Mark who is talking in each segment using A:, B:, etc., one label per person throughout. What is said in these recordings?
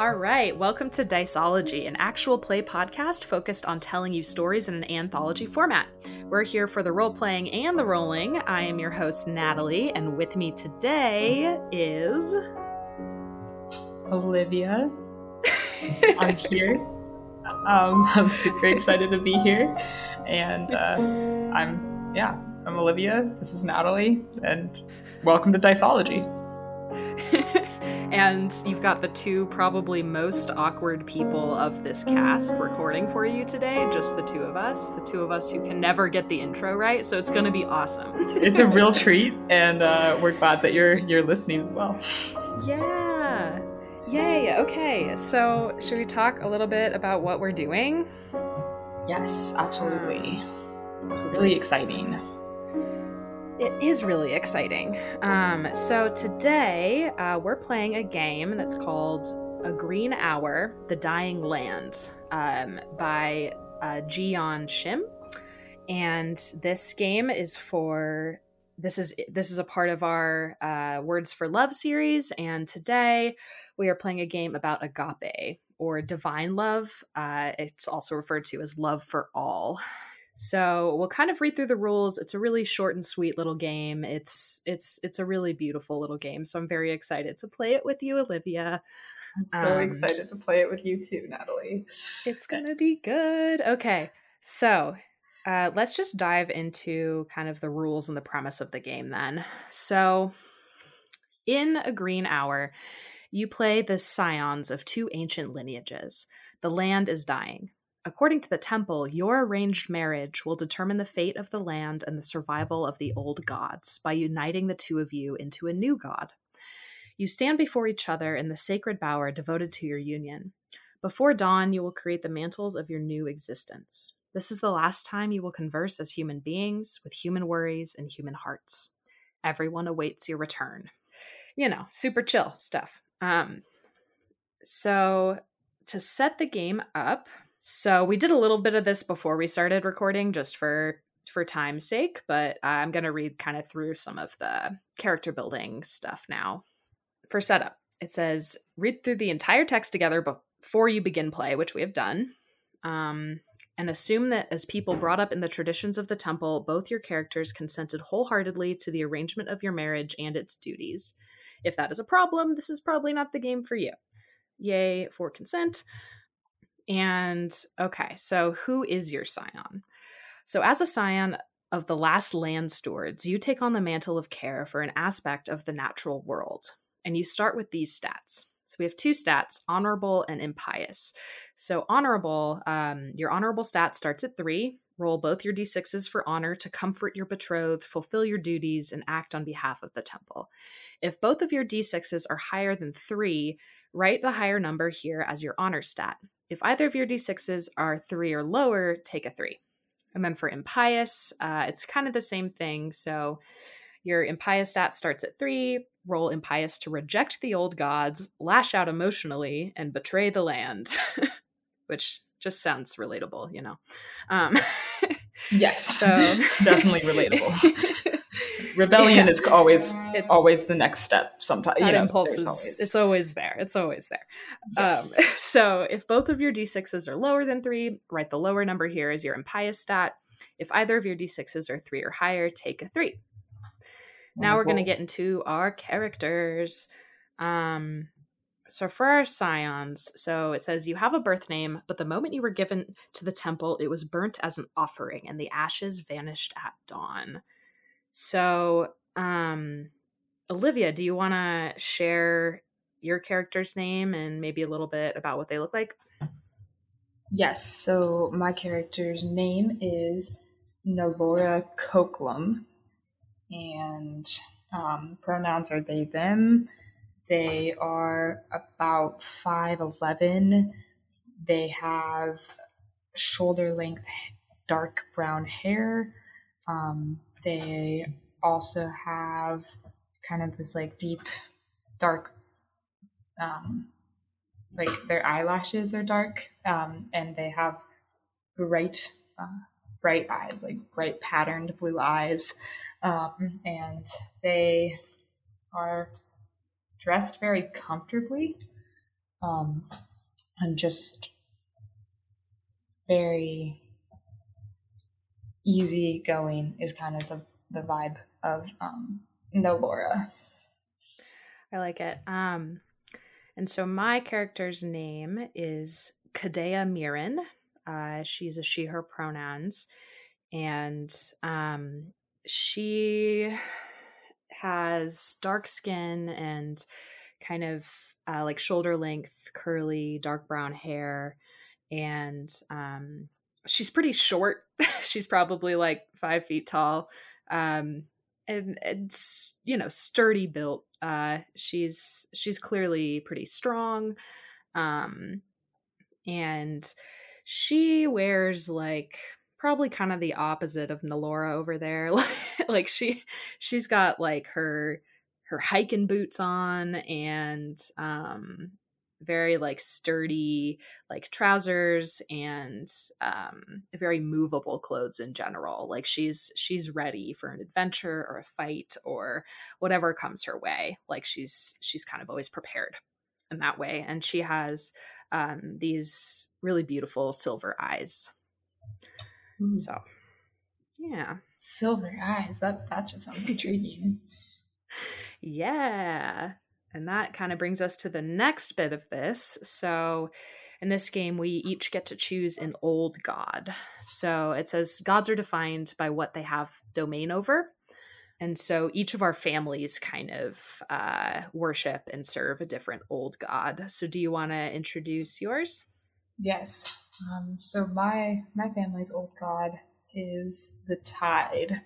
A: All right, welcome to Diceology, an actual play podcast focused on telling you stories in an anthology format. We're here for the role playing and the rolling. I am your host, Natalie, and with me today is.
B: Olivia. I'm here. Um, I'm super excited to be here. And uh, I'm, yeah, I'm Olivia. This is Natalie. And welcome to Diceology.
A: and you've got the two probably most awkward people of this cast recording for you today, just the two of us, the two of us who can never get the intro right. So it's going to be awesome.
B: it's a real treat, and uh, we're glad that you're you're listening as well.
A: Yeah. Yay. Okay. So should we talk a little bit about what we're doing?
B: Yes, absolutely. It's really exciting.
A: It is really exciting. Um, so today uh, we're playing a game that's called A Green Hour: The Dying Land um, by uh, Ji-Yeon Shim, and this game is for this is this is a part of our uh, Words for Love series, and today we are playing a game about agape or divine love. Uh, it's also referred to as love for all. So we'll kind of read through the rules. It's a really short and sweet little game. It's it's it's a really beautiful little game. So I'm very excited to play it with you, Olivia.
B: I'm so um, excited to play it with you too, Natalie.
A: It's gonna be good. Okay, so uh, let's just dive into kind of the rules and the premise of the game then. So, in a green hour, you play the scions of two ancient lineages. The land is dying. According to the temple, your arranged marriage will determine the fate of the land and the survival of the old gods by uniting the two of you into a new god. You stand before each other in the sacred bower devoted to your union. Before dawn, you will create the mantles of your new existence. This is the last time you will converse as human beings with human worries and human hearts. Everyone awaits your return. You know, super chill stuff. Um, so, to set the game up, so we did a little bit of this before we started recording just for for time's sake, but I'm going to read kind of through some of the character building stuff now. For setup, it says read through the entire text together before you begin play, which we have done. Um, and assume that as people brought up in the traditions of the temple, both your characters consented wholeheartedly to the arrangement of your marriage and its duties. If that is a problem, this is probably not the game for you. Yay for consent. And okay, so who is your scion? So, as a scion of the last land stewards, you take on the mantle of care for an aspect of the natural world. And you start with these stats. So, we have two stats honorable and impious. So, honorable, um, your honorable stat starts at three. Roll both your d6s for honor to comfort your betrothed, fulfill your duties, and act on behalf of the temple. If both of your d6s are higher than three, write the higher number here as your honor stat. If either of your d6s are three or lower, take a three. And then for impious, uh, it's kind of the same thing. So your impious stat starts at three. Roll impious to reject the old gods, lash out emotionally, and betray the land, which just sounds relatable, you know. Um,
B: yes, so definitely relatable. Rebellion yeah. is always it's, always the next step sometimes
A: that you know, impulse is always... it's always there it's always there. Yeah. um, so if both of your d6s are lower than three write the lower number here as your impious stat. If either of your d6s are three or higher take a three. Now we're going to get into our characters. Um so for our scions so it says you have a birth name but the moment you were given to the temple it was burnt as an offering and the ashes vanished at dawn so, um, Olivia, do you want to share your character's name and maybe a little bit about what they look like?
B: Yes. So, my character's name is Nalora Coklum, and um, pronouns are they, them. They are about 5'11. They have shoulder length dark brown hair. Um, they also have kind of this like deep, dark, um, like their eyelashes are dark, um, and they have bright, uh, bright eyes, like bright patterned blue eyes, um, and they are dressed very comfortably. um, and just very easy going is kind of the, the vibe of um, Laura.
A: I like it. Um, and so my character's name is Kadea Mirin. Uh, she's a she, her pronouns. And um, she has dark skin and kind of uh, like shoulder length, curly, dark brown hair. And um, she's pretty short. she's probably like five feet tall. Um, and it's you know sturdy built uh she's she's clearly pretty strong um and she wears like probably kind of the opposite of Nalora over there like she she's got like her her hiking boots on and um very like sturdy like trousers and um very movable clothes in general like she's she's ready for an adventure or a fight or whatever comes her way like she's she's kind of always prepared in that way and she has um these really beautiful silver eyes. Ooh. so yeah.
B: Silver eyes that that just sounds intriguing.
A: Yeah and that kind of brings us to the next bit of this. So, in this game, we each get to choose an old god. So it says gods are defined by what they have domain over. And so each of our families kind of uh, worship and serve a different old god. So do you want to introduce yours?
B: Yes. Um, so my my family's old god is the tide.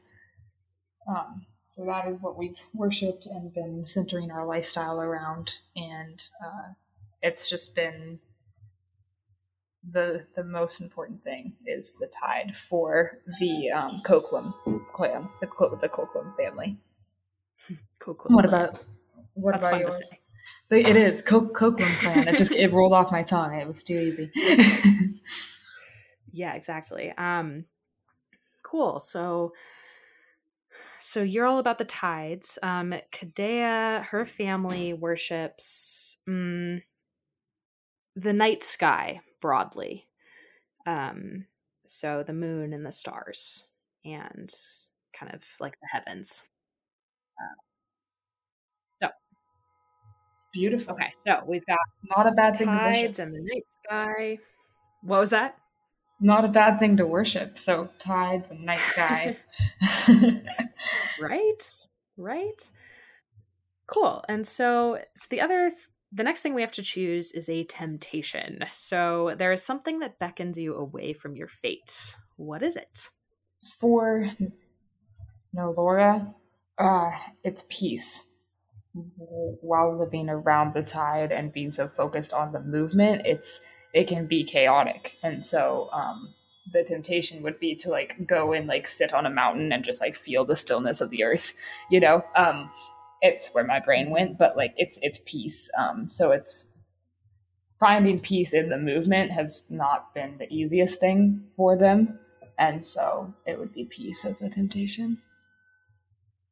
B: Um, so that is what we've worshipped and been centering our lifestyle around, and uh, it's just been the the most important thing is the tide for the um, Coquelin clan, the the Coquelin family.
A: Coquelin.
B: What about what That's about yours? It is Co- Coquelin clan. It just it rolled off my tongue. It was too easy.
A: yeah, exactly. Um, cool. So so you're all about the tides. Um, Kadea, her family worships um, the night sky broadly. Um, so the moon and the stars, and kind of like the heavens. Uh, so
B: beautiful.
A: Okay, so we've got
B: not a bad
A: tides and the night sky. What was that?
B: Not a bad thing to worship. So tides and night sky.
A: right? Right? Cool. And so, so the other th- the next thing we have to choose is a temptation. So there is something that beckons you away from your fate. What is it?
B: For Nalora, uh, it's peace. While living around the tide and being so focused on the movement, it's it can be chaotic. And so um, the temptation would be to like go and like sit on a mountain and just like feel the stillness of the earth, you know? Um, it's where my brain went, but like it's it's peace. Um, so it's finding peace in the movement has not been the easiest thing for them, and so it would be peace as a temptation.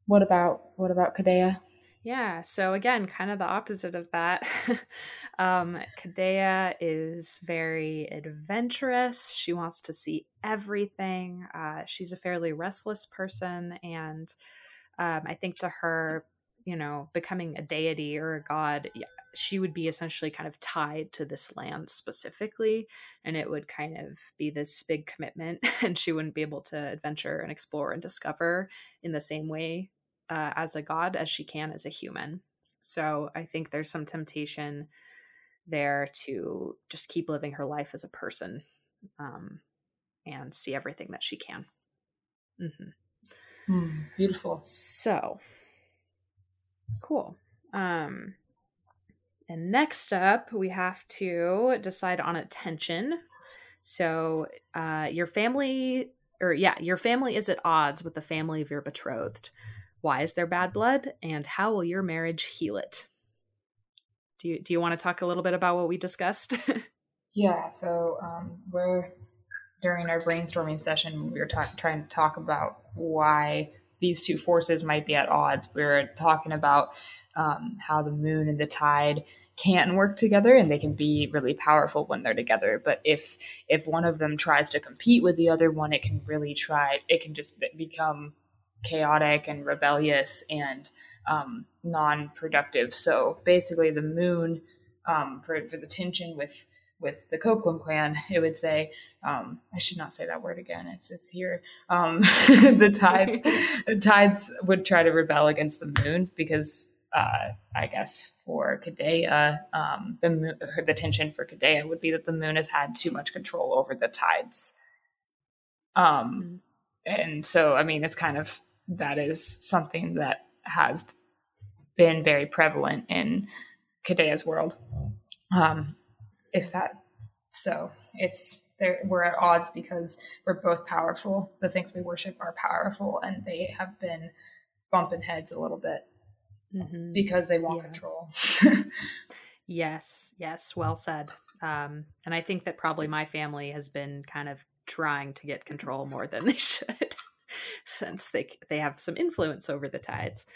B: What about what about Kadea?
A: Yeah, so again, kind of the opposite of that. um, Kadea is very adventurous. She wants to see everything. Uh, she's a fairly restless person, and um, I think to her, you know, becoming a deity or a god, she would be essentially kind of tied to this land specifically, and it would kind of be this big commitment, and she wouldn't be able to adventure and explore and discover in the same way uh, as a god as she can as a human. So I think there's some temptation there to just keep living her life as a person um, and see everything that she can.
B: Mm-hmm. Mm, beautiful.
A: So cool. Um, and next up, we have to decide on attention. So, uh, your family, or yeah, your family is at odds with the family of your betrothed. Why is there bad blood? And how will your marriage heal it? Do you, do you want to talk a little bit about what we discussed?
B: yeah, so um, we're during our brainstorming session, we were talk, trying to talk about why these two forces might be at odds. We were talking about um, how the moon and the tide can work together and they can be really powerful when they're together but if if one of them tries to compete with the other one it can really try it can just become chaotic and rebellious and um, non-productive so basically the moon um, for, for the tension with with the Coquitlam clan, it would say, um, I should not say that word again. It's it's here. Um, the tides, the tides would try to rebel against the moon because uh, I guess for Kadea, um, the the tension for Kadea would be that the moon has had too much control over the tides. Um, mm-hmm. and so I mean, it's kind of that is something that has been very prevalent in Kadea's world. Um, if that so it's there we're at odds because we're both powerful the things we worship are powerful and they have been bumping heads a little bit mm-hmm. because they want yeah. control
A: yes yes well said um, and i think that probably my family has been kind of trying to get control more than they should since they they have some influence over the tides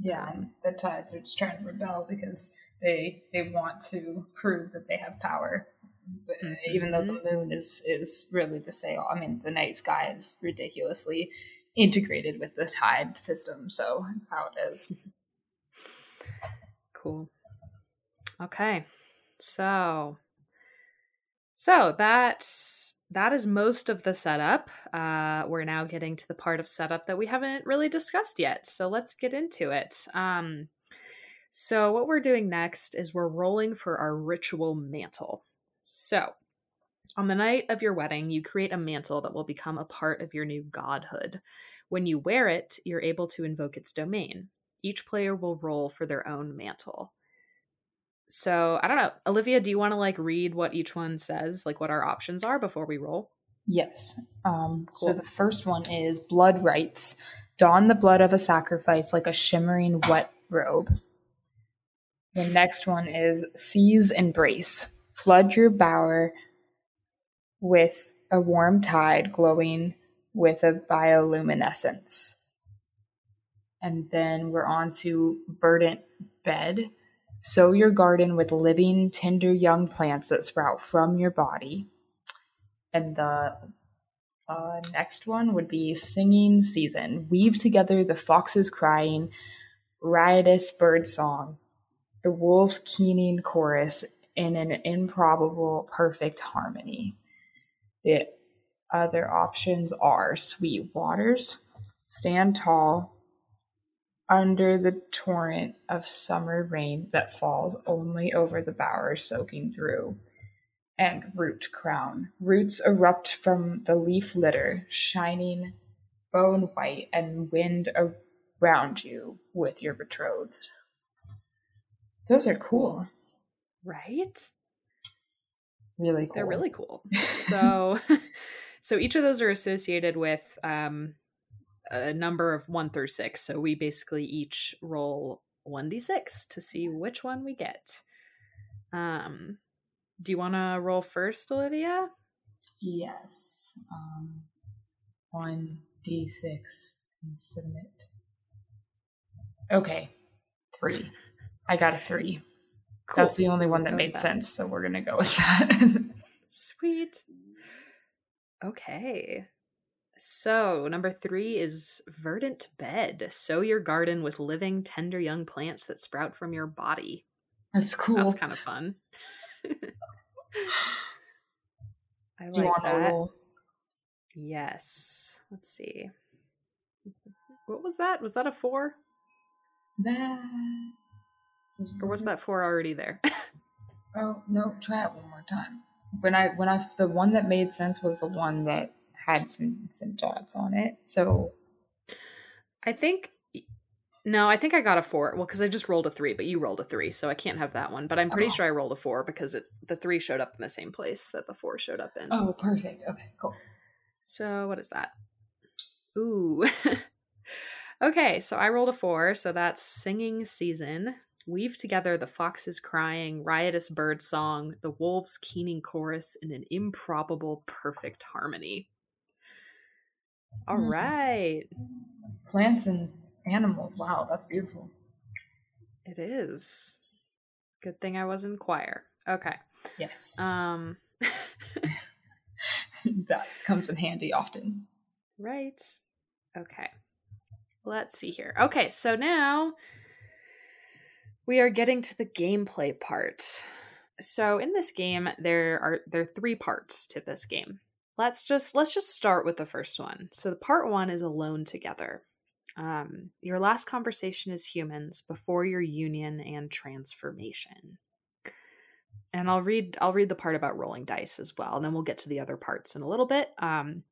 B: yeah the tides are just trying to rebel because they they want to prove that they have power mm-hmm. even though the mm-hmm. moon is is really the sail. i mean the night sky is ridiculously integrated with the tide system so that's how it is
A: cool okay so so that's that is most of the setup. Uh, we're now getting to the part of setup that we haven't really discussed yet. So let's get into it. Um, so, what we're doing next is we're rolling for our ritual mantle. So, on the night of your wedding, you create a mantle that will become a part of your new godhood. When you wear it, you're able to invoke its domain. Each player will roll for their own mantle. So, I don't know. Olivia, do you want to like read what each one says, like what our options are before we roll?
B: Yes. Um, cool. So, the first one is blood rites. Don the blood of a sacrifice like a shimmering wet robe. The next one is Sea's Embrace. Flood your bower with a warm tide glowing with a bioluminescence. And then we're on to Verdant Bed. Sow your garden with living, tender young plants that sprout from your body. And the uh, next one would be Singing Season. Weave together the foxes crying, riotous bird song, the wolves' keening chorus in an improbable, perfect harmony. The other options are sweet waters, stand tall under the torrent of summer rain that falls only over the bower soaking through, and root crown. Roots erupt from the leaf litter, shining bone white, and wind around you with your betrothed. Those are cool.
A: Right?
B: Really cool.
A: They're really cool. So so each of those are associated with um a number of 1 through 6. So we basically each roll 1d6 to see which one we get. Um do you want to roll first, Olivia?
B: Yes. Um 1d6 and submit. Okay. 3. I got a three. Cool. That's the only one that made sense, so we're gonna go with that.
A: Sweet. Okay. So, number three is verdant bed. Sow your garden with living, tender young plants that sprout from your body.
B: That's cool.
A: That's kind of fun. I like that. Yes. Let's see. What was that? Was that a four?
B: That
A: or was that four already there?
B: oh no, try it one more time. When I when I the one that made sense was the one that had some some dots on it. So
A: I think no, I think I got a four. Well, because I just rolled a three, but you rolled a three, so I can't have that one. But I'm pretty oh. sure I rolled a four because it the three showed up in the same place that the four showed up in.
B: Oh, perfect. Okay, cool.
A: So what is that? Ooh. okay, so I rolled a four, so that's singing season weave together the fox's crying, riotous bird song, the wolves' keening chorus in an improbable, perfect harmony. All mm. right.
B: Plants and animals. Wow, that's beautiful.
A: It is. Good thing I was in choir. Okay.
B: Yes.
A: Um
B: that comes in handy often.
A: right. Okay. Let's see here. Okay, so now we are getting to the gameplay part. So in this game there are there are three parts to this game. Let's just let's just start with the first one. So the part 1 is alone together. Um, your last conversation as humans before your union and transformation. And I'll read I'll read the part about rolling dice as well, and then we'll get to the other parts in a little bit. Um,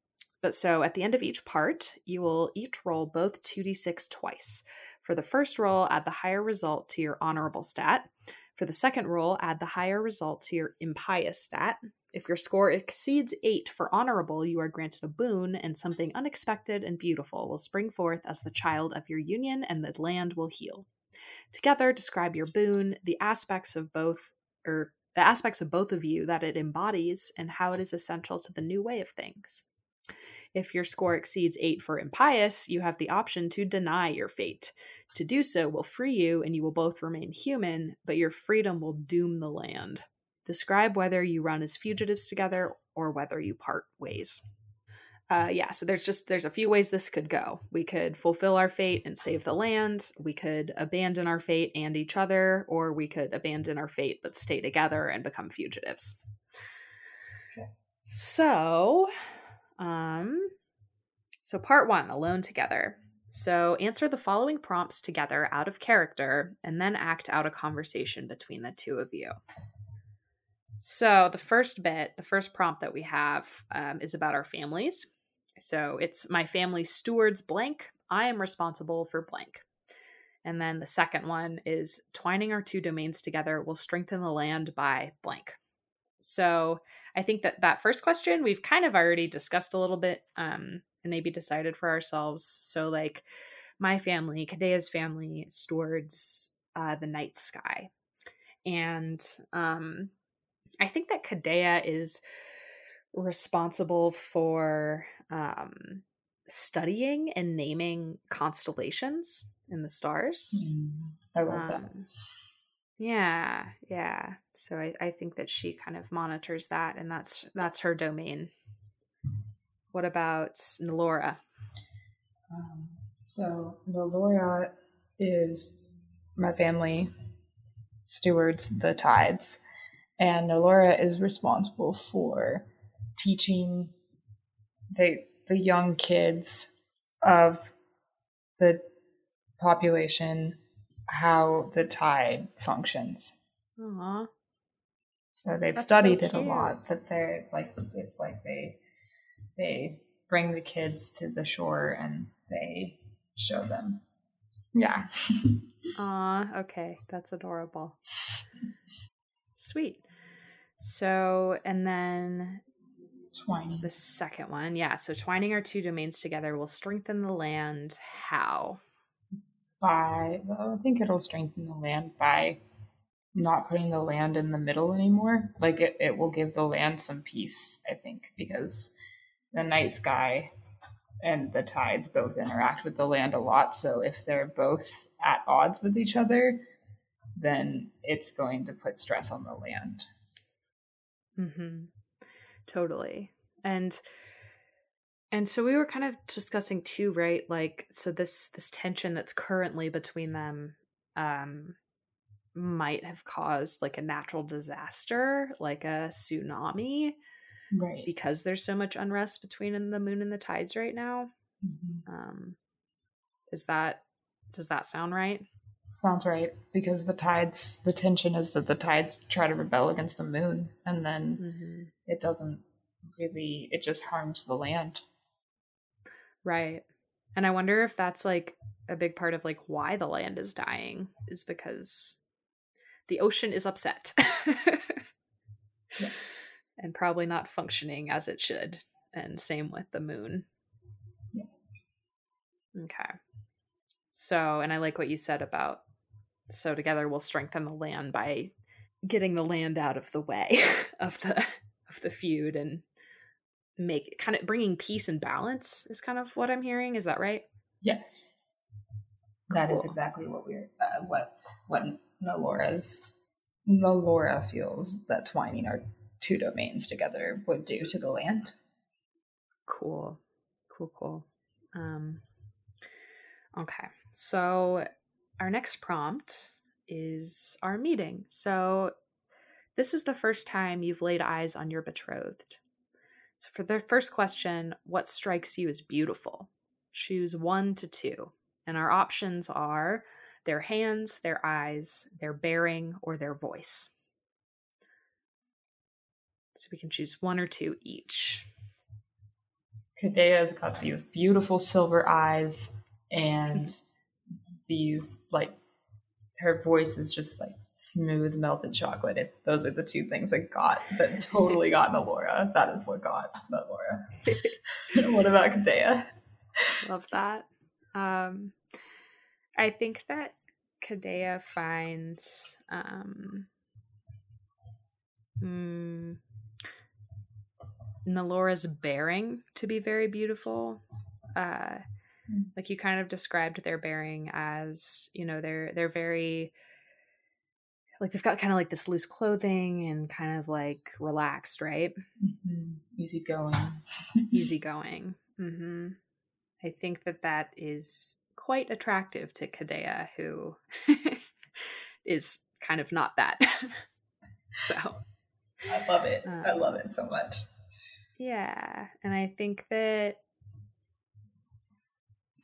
A: but so at the end of each part, you will each roll both 2d6 twice. For the first roll, add the higher result to your honorable stat. For the second roll, add the higher result to your impious stat. If your score exceeds 8 for honorable, you are granted a boon, and something unexpected and beautiful will spring forth as the child of your union, and the land will heal. Together, describe your boon, the aspects of both, or the aspects of both of you that it embodies, and how it is essential to the new way of things. If your score exceeds 8 for impious, you have the option to deny your fate. To do so will free you, and you will both remain human, but your freedom will doom the land. Describe whether you run as fugitives together or whether you part ways. Uh, yeah, so there's just there's a few ways this could go. We could fulfill our fate and save the land. We could abandon our fate and each other, or we could abandon our fate but stay together and become fugitives.
B: Okay.
A: So, um, so part one, alone together. So answer the following prompts together out of character, and then act out a conversation between the two of you. So the first bit, the first prompt that we have um, is about our families. So it's my family stewards blank. I am responsible for blank. And then the second one is twining our two domains together will strengthen the land by blank. So I think that that first question we've kind of already discussed a little bit um, and maybe decided for ourselves. So like my family, Kadea's family, stewards uh, the night sky, and um, I think that Kadea is responsible for um, studying and naming constellations in the stars.
B: I love that.
A: Um, yeah, yeah. So I, I think that she kind of monitors that, and that's that's her domain. What about Nalora?
B: Um, so Nalora is my family stewards the tides, and Laura is responsible for teaching the the young kids of the population how the tide functions.
A: Aw,
B: So they've
A: That's so
B: studied it a lot. That they're like it's like they they bring the kids to the shore and they show them. Yeah.
A: aw. Okay, that's adorable. Sweet. So, and then
B: Twining.
A: the second one, yeah. So twining our two domains together will strengthen the land. How?
B: by I think it'll strengthen the land by not putting the land in the middle anymore. Like it, it will give the land some peace, I think, because the night sky and the tides both interact with the land a lot. So if they're both at odds with each other, then it's going to put stress on the land.
A: Mm-hmm. Totally. And and so we were kind of discussing too, right? Like so this this tension that's currently between them um might have caused like a natural disaster, like a tsunami,
B: Right.
A: because there's so much unrest between the moon and the tides right now.
B: Mhm.
A: Um is that does that sound right?
B: Sounds right. Because the tides, the tension is that the tides try to rebel against the moon, and then
A: Mm-hmm.
B: it doesn't really it just harms the land
A: Right. And I wonder if that's like a big part of like why the land is dying is because the ocean is upset
B: yes
A: and probably not functioning as it should. And same with the moon.
B: yes
A: Okay. So, and I like what you said about so together we'll strengthen the land by getting the land out of the way of the of the feud and make kind of bringing peace and balance is kind of what I'm hearing. Is that right?
B: yes that is exactly what we're uh, what what Nalora's Laura feels that twining our two domains together would do to the land.
A: Cool. Cool, cool. Um, okay. So our next prompt is our meeting. So this is the first time you've laid eyes on your betrothed. So for the first question, what strikes you as beautiful? Choose one to two. And our options are their hands, their eyes, their bearing, or their voice. So we can choose one or two each.
B: Kadea's got these beautiful silver eyes and these like her voice is just like smooth melted chocolate. It's those are the two things that got that totally got Nalora. That is what got Nalora. what about Kadea?
A: Love that. Um I think that Kadea finds um mm, Nalora's bearing to be very beautiful. Uh, mm. like you kind of described their bearing as, you know, they're they're very like they've got kind of like this loose clothing and kind of like relaxed, right?
B: Mm-hmm. Easygoing.
A: Easygoing. Mm-hmm. I think that that is quite attractive to Kadea, who is kind of not that. so
B: I love it. Um, I love it so much.
A: Yeah, and I think that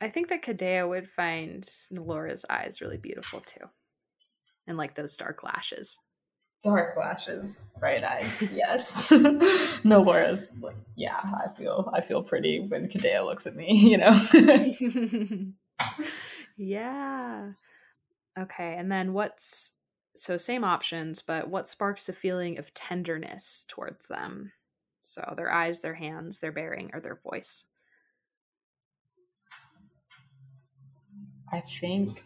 A: I think that Kadea would find Laura's eyes really beautiful too. And like those dark lashes.
B: Dark lashes, bright eyes. Yes. no Laura's like, yeah, I feel I feel pretty when Kadea looks at me, you know.
A: yeah. Okay, and then what's so same options, but what sparks a feeling of tenderness towards them? So their eyes, their hands, their bearing, or their voice.
B: I think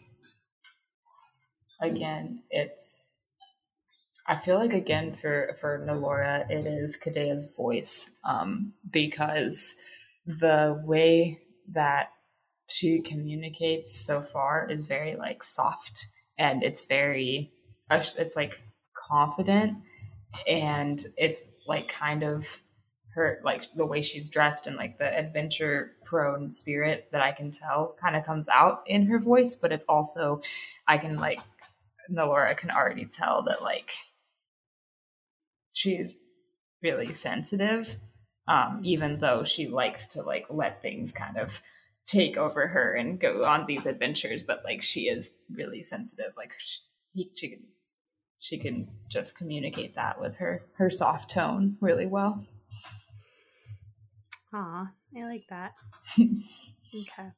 B: again, it's I feel like again for for Nalora, it is Kadea's voice um, because the way that she communicates so far is very like soft and it's very it's like confident and it's like kind of her like the way she's dressed and like the adventure prone spirit that I can tell kind of comes out in her voice, but it's also I can like Nalora can already tell that like she's really sensitive. Um, even though she likes to like let things kind of take over her and go on these adventures, but like she is really sensitive. Like she, she can she can just communicate that with her her soft tone really well.
A: Aw, I like that. okay.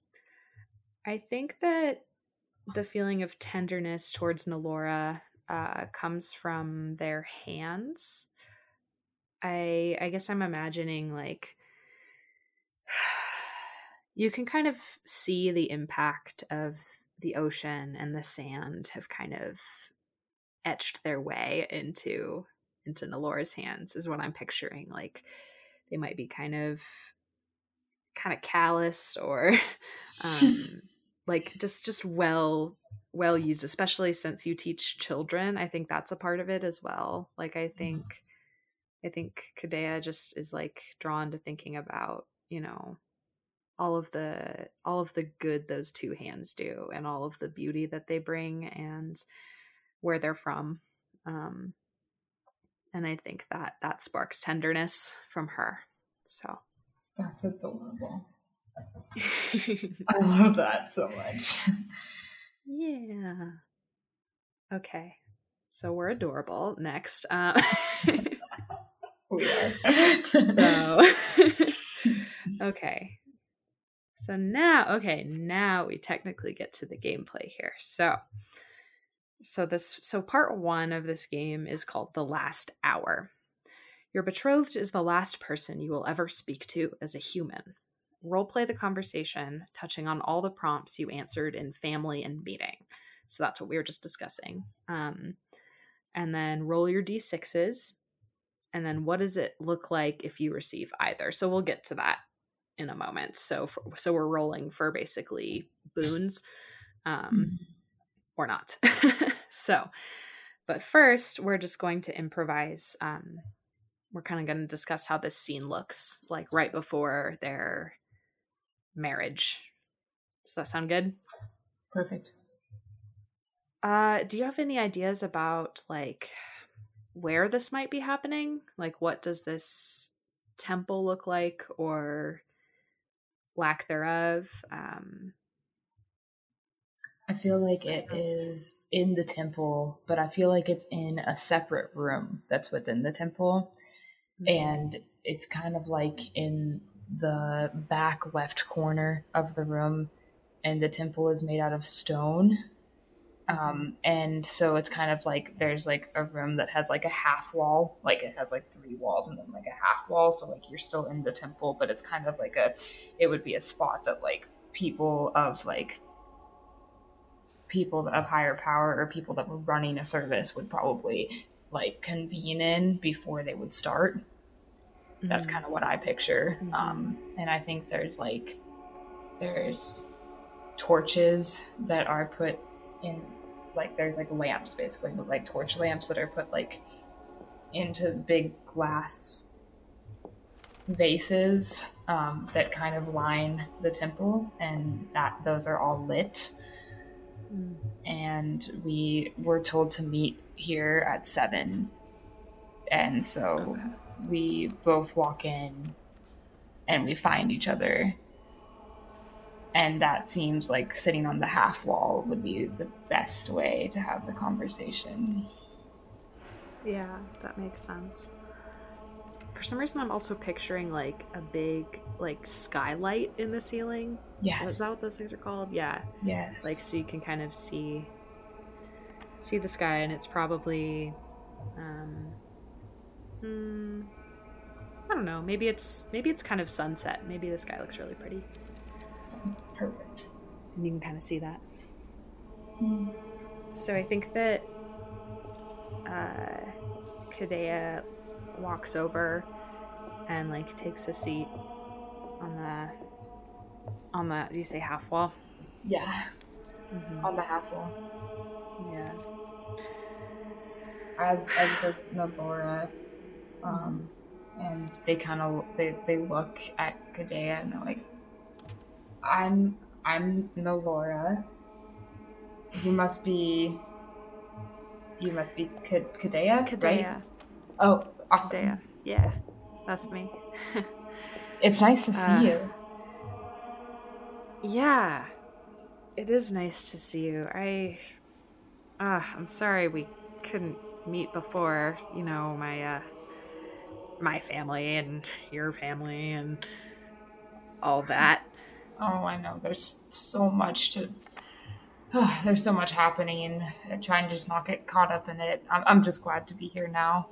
A: I think that the feeling of tenderness towards Nalora uh, comes from their hands. I I guess I'm imagining like you can kind of see the impact of the ocean and the sand have kind of etched their way into into Nalora's hands is what I'm picturing. Like they might be kind of kind of calloused or um, like just just well well used especially since you teach children i think that's a part of it as well like i mm-hmm. think i think kadea just is like drawn to thinking about you know all of the all of the good those two hands do and all of the beauty that they bring and where they're from um and i think that that sparks tenderness from her so
B: that's adorable. I love that so much.
A: Yeah. Okay. So we're adorable. Next. Uh, we are. so, okay. So now, okay, now we technically get to the gameplay here. So, so this, so part one of this game is called The Last Hour. Your betrothed is the last person you will ever speak to as a human. Roleplay the conversation, touching on all the prompts you answered in family and meeting. So that's what we were just discussing. Um, and then roll your d6s. And then what does it look like if you receive either? So we'll get to that in a moment. So for, so we're rolling for basically boons, um, mm-hmm. or not. so But first, we're just going to improvise. Um, we're kind of going to discuss how this scene looks like right before their marriage. Does that sound good?
B: Perfect.
A: Uh, do you have any ideas about like where this might be happening? Like, what does this temple look like, or lack thereof? Um,
B: I feel like it is in the temple, but I feel like it's in a separate room that's within the temple. Mm-hmm. And it's kind of like in the back left corner of the room, and the temple is made out of stone. Um, and so it's kind of like there's like a room that has like a half wall, like it has like three walls and then like a half wall. So like you're still in the temple, but it's kind of like a, it would be a spot that like people of like people of higher power or people that were running a service would probably like convene in before they would start. Mm-hmm. That's kind of what I picture. Mm-hmm. Um, and I think there's like, there's torches that are put in, like, there's like lamps basically, but like torch lamps that are put like into big glass vases um, that kind of line the temple, and that those are all lit and we were told to meet here at seven. And so okay. we both walk in and we find each other. And that seems like sitting on the half wall would be the best way to have the conversation.
A: Yeah, that makes sense for some reason I'm also picturing like a big like skylight in the ceiling.
B: Yes.
A: Is that what those things are called? Yeah.
B: Yes.
A: Like so you can kind of see see the sky and it's probably um hmm, I don't know, maybe it's maybe it's kind of sunset. Maybe the sky looks really pretty.
B: Sounds perfect.
A: And you can kind of see that. Mm. So I think that uh Kadea walks over and like takes a seat on the on the do you say half wall?
B: Yeah. Mm-hmm. On the half wall.
A: Yeah.
B: As as does Nalora. Um and they kind of they, they look at Kadea and they're like I'm I'm Nalora. You must be you must be Kadea,
A: Kadea.
B: right? Oh,
A: Awesome. Dea. Yeah, that's me.
B: it's nice to see uh, you.
A: Yeah, it is nice to see you. I, uh, I'm sorry we couldn't meet before. You know, my, uh, my family and your family and all that.
B: Oh, I know. There's so much to. Oh, there's so much happening, and trying to just not get caught up in it. I'm, I'm just glad to be here now.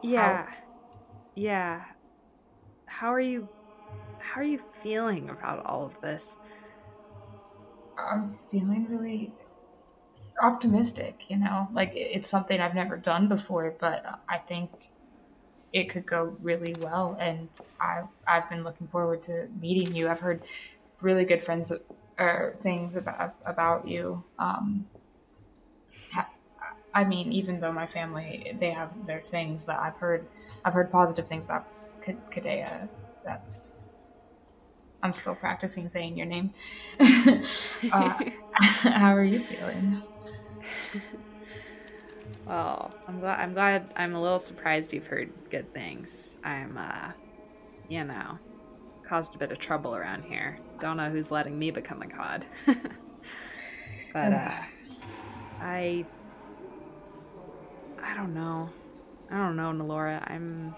A: Yeah. How? Yeah. How are you how are you feeling about all of this?
B: I'm feeling really optimistic, you know? Like it's something I've never done before, but I think it could go really well and I I've been looking forward to meeting you. I've heard really good friends or things about about you. Um, I mean, even though my family they have their things, but I've heard I've heard positive things about Kadea. That's I'm still practicing saying your name. uh, how are you feeling?
A: Well, I'm glad. I'm glad. I'm a little surprised you've heard good things. I'm, uh, you know, caused a bit of trouble around here. Don't know who's letting me become a god. but uh, I I don't know. I don't know, Nalora. I'm.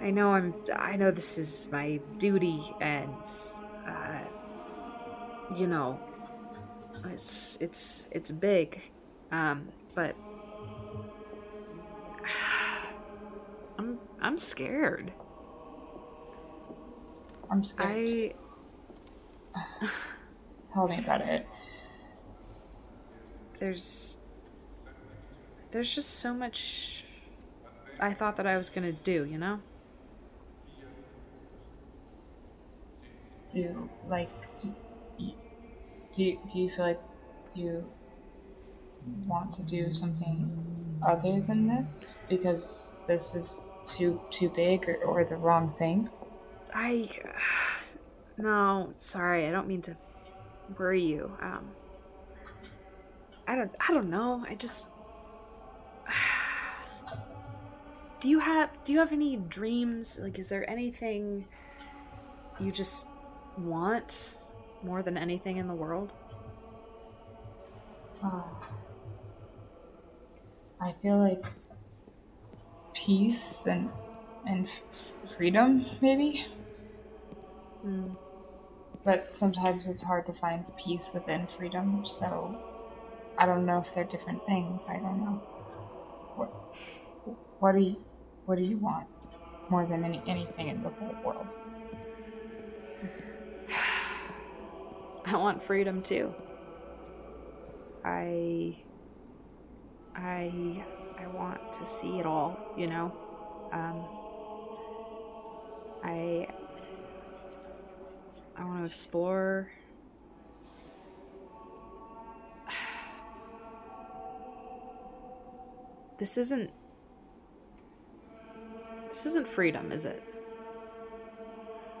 A: I know I'm. I know this is my duty, and uh, you know, it's it's it's big, um, but I'm I'm scared.
B: I'm scared. I. Tell me about it.
A: There's there's just so much I thought that I was gonna do, you know?
B: Do like do, do you, do you feel like you want to do something other than this because this is too too big or, or the wrong thing?
A: I no, sorry, I don't mean to worry you. Um, I don't, I don't know. I just. Do you have Do you have any dreams? Like, is there anything you just want more than anything in the world?
B: Oh. I feel like peace and and freedom, maybe.
A: Mm.
B: But sometimes it's hard to find peace within freedom, so I don't know if they're different things. I don't know. What do you what do you want more than any anything in the whole world?
A: I want freedom too. I I I want to see it all, you know. Um, I I want to explore. This isn't. This isn't freedom, is it?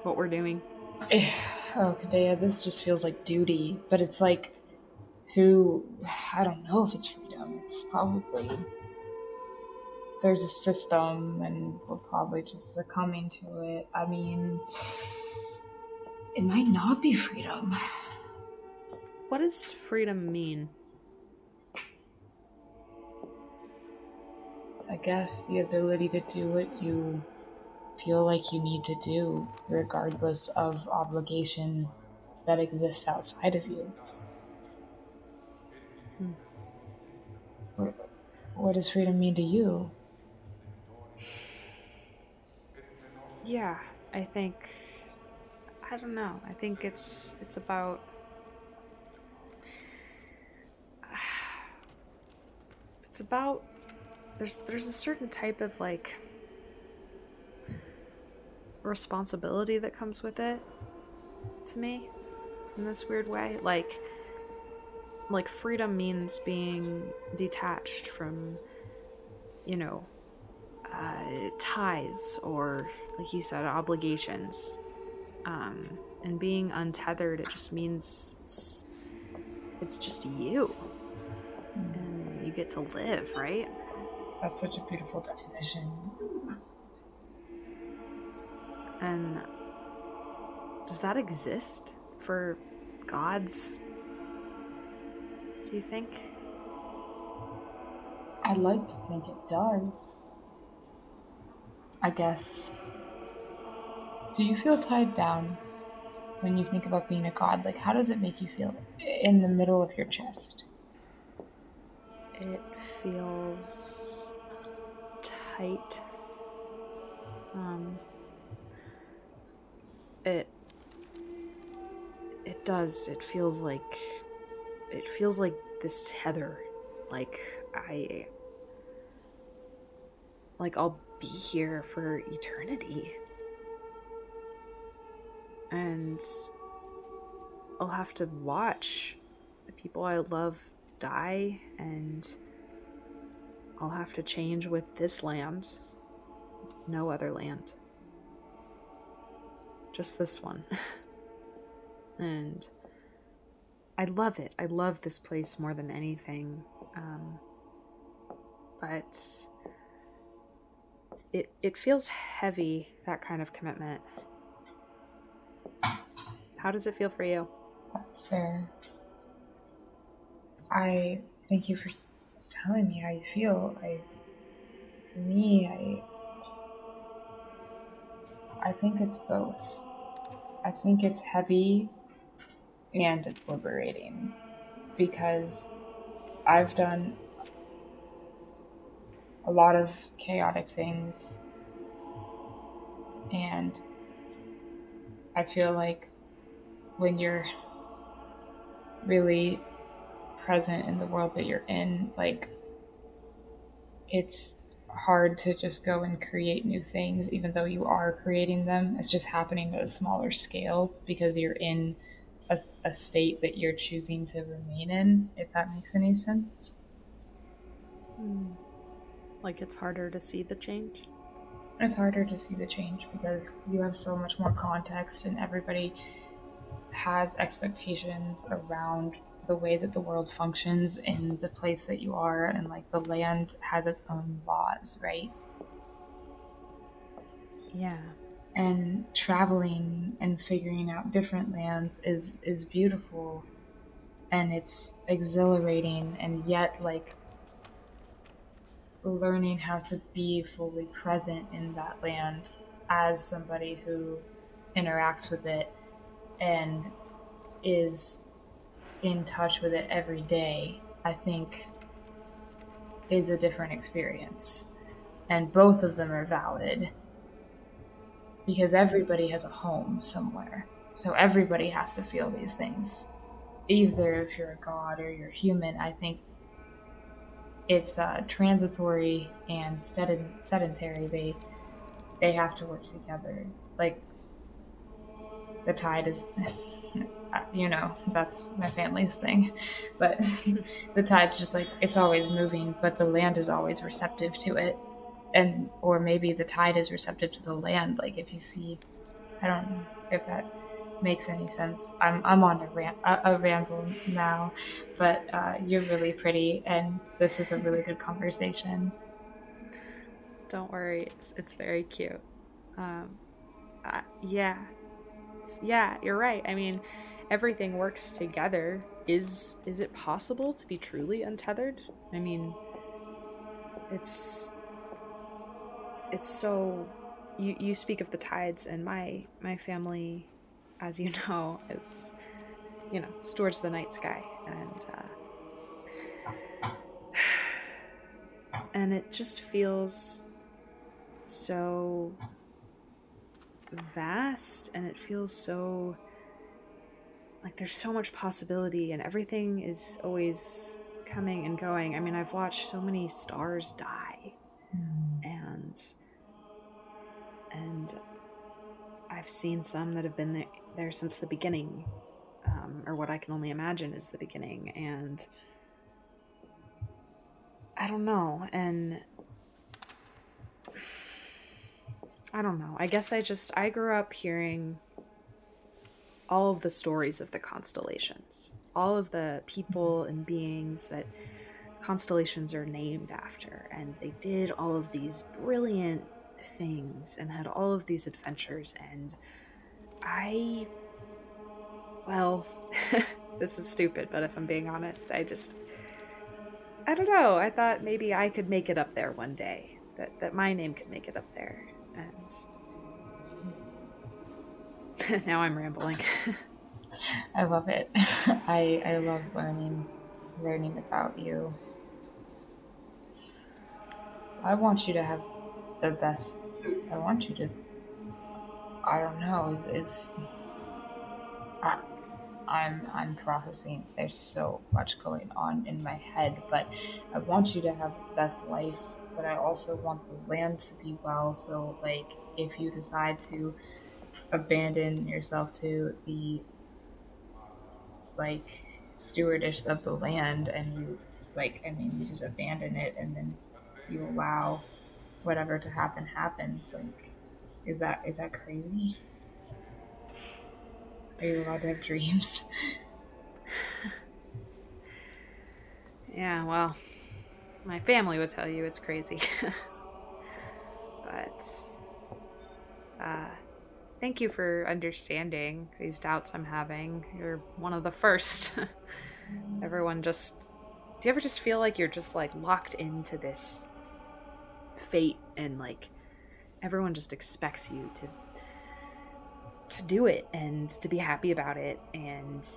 A: What we're doing.
B: oh, Kadea, this just feels like duty, but it's like, who? I don't know if it's freedom. It's probably there's a system, and we're probably just succumbing to it. I mean, it might not be freedom.
A: What does freedom mean?
B: I guess the ability to do what you feel like you need to do, regardless of obligation that exists outside of you. Hmm. What, what does freedom mean to you?
A: Yeah, I think I don't know. I think it's it's about it's about there's there's a certain type of like responsibility that comes with it to me in this weird way. Like like freedom means being detached from you know uh, ties or like you said obligations. Um, and being untethered it just means it's it's just you. And you get to live right
B: that's such a beautiful definition.
A: And does that exist for gods? Do you think?
B: I'd like to think it does. I guess. Do you feel tied down when you think about being a god? Like, how does it make you feel in the middle of your chest?
A: It feels tight. Um, it it does. It feels like it feels like this tether. Like I like I'll be here for eternity. And I'll have to watch the people I love die and I'll have to change with this land. No other land. Just this one. and I love it. I love this place more than anything. Um, but it it feels heavy that kind of commitment. How does it feel for you?
B: That's fair. I thank you for telling me how you feel. I, for me, I, I think it's both. I think it's heavy and it's liberating because I've done a lot of chaotic things and I feel like when you're really present in the world that you're in, like it's hard to just go and create new things, even though you are creating them. It's just happening at a smaller scale because you're in a, a state that you're choosing to remain in, if that makes any sense.
A: Hmm. Like it's harder to see the change?
B: It's harder to see the change because you have so much more context and everybody has expectations around the way that the world functions in the place that you are and like the land has its own laws, right?
A: Yeah.
B: And traveling and figuring out different lands is is beautiful and it's exhilarating and yet like learning how to be fully present in that land as somebody who interacts with it and is in touch with it every day, I think is a different experience. And both of them are valid because everybody has a home somewhere. So everybody has to feel these things. Either if you're a god or you're human, I think it's uh, transitory and sedentary. They they have to work together. Like the tide is, you know, that's my family's thing, but the tide's just like it's always moving, but the land is always receptive to it, and or maybe the tide is receptive to the land. Like if you see, I don't know if that makes any sense. I'm I'm on a, ram- a, a ramble now, but uh, you're really pretty, and this is a really good conversation.
A: Don't worry, it's it's very cute. Um, uh, yeah, yeah, you're right. I mean, everything works together. Is is it possible to be truly untethered? I mean, it's it's so you you speak of the tides and my my family as you know, is, you know, towards the night sky. And, uh, and it just feels so vast and it feels so like there's so much possibility and everything is always coming and going. I mean, I've watched so many stars die mm. and and I've seen some that have been there there since the beginning, um, or what I can only imagine is the beginning. And I don't know. And I don't know. I guess I just, I grew up hearing all of the stories of the constellations, all of the people mm-hmm. and beings that constellations are named after. And they did all of these brilliant things and had all of these adventures. And I. Well, this is stupid, but if I'm being honest, I just. I don't know. I thought maybe I could make it up there one day. That, that my name could make it up there. And. now I'm rambling.
B: I love it. I, I love learning learning about you. I want you to have the best. I want you to I don't know. Is is I'm I'm processing. There's so much going on in my head, but I want you to have the best life. But I also want the land to be well. So like, if you decide to abandon yourself to the like stewardess of the land, and you like, I mean, you just abandon it, and then you allow whatever to happen happens. Like is that is that crazy? Are you allowed to have dreams?
A: yeah, well, my family would tell you it's crazy. but uh, thank you for understanding these doubts I'm having. You're one of the first. Everyone just do you ever just feel like you're just like locked into this fate and like everyone just expects you to to do it and to be happy about it and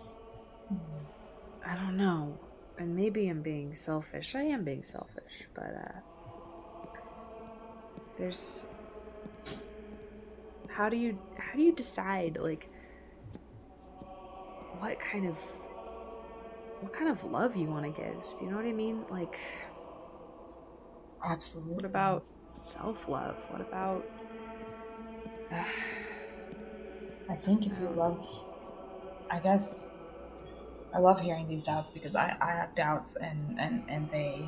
A: I don't know. And maybe I'm being selfish. I am being selfish, but uh there's how do you how do you decide like what kind of what kind of love you want to give? Do you know what I mean? Like
B: absolutely.
A: What about self love? What about.
B: I think if you um, love I guess I love hearing these doubts because I, I have doubts and, and, and they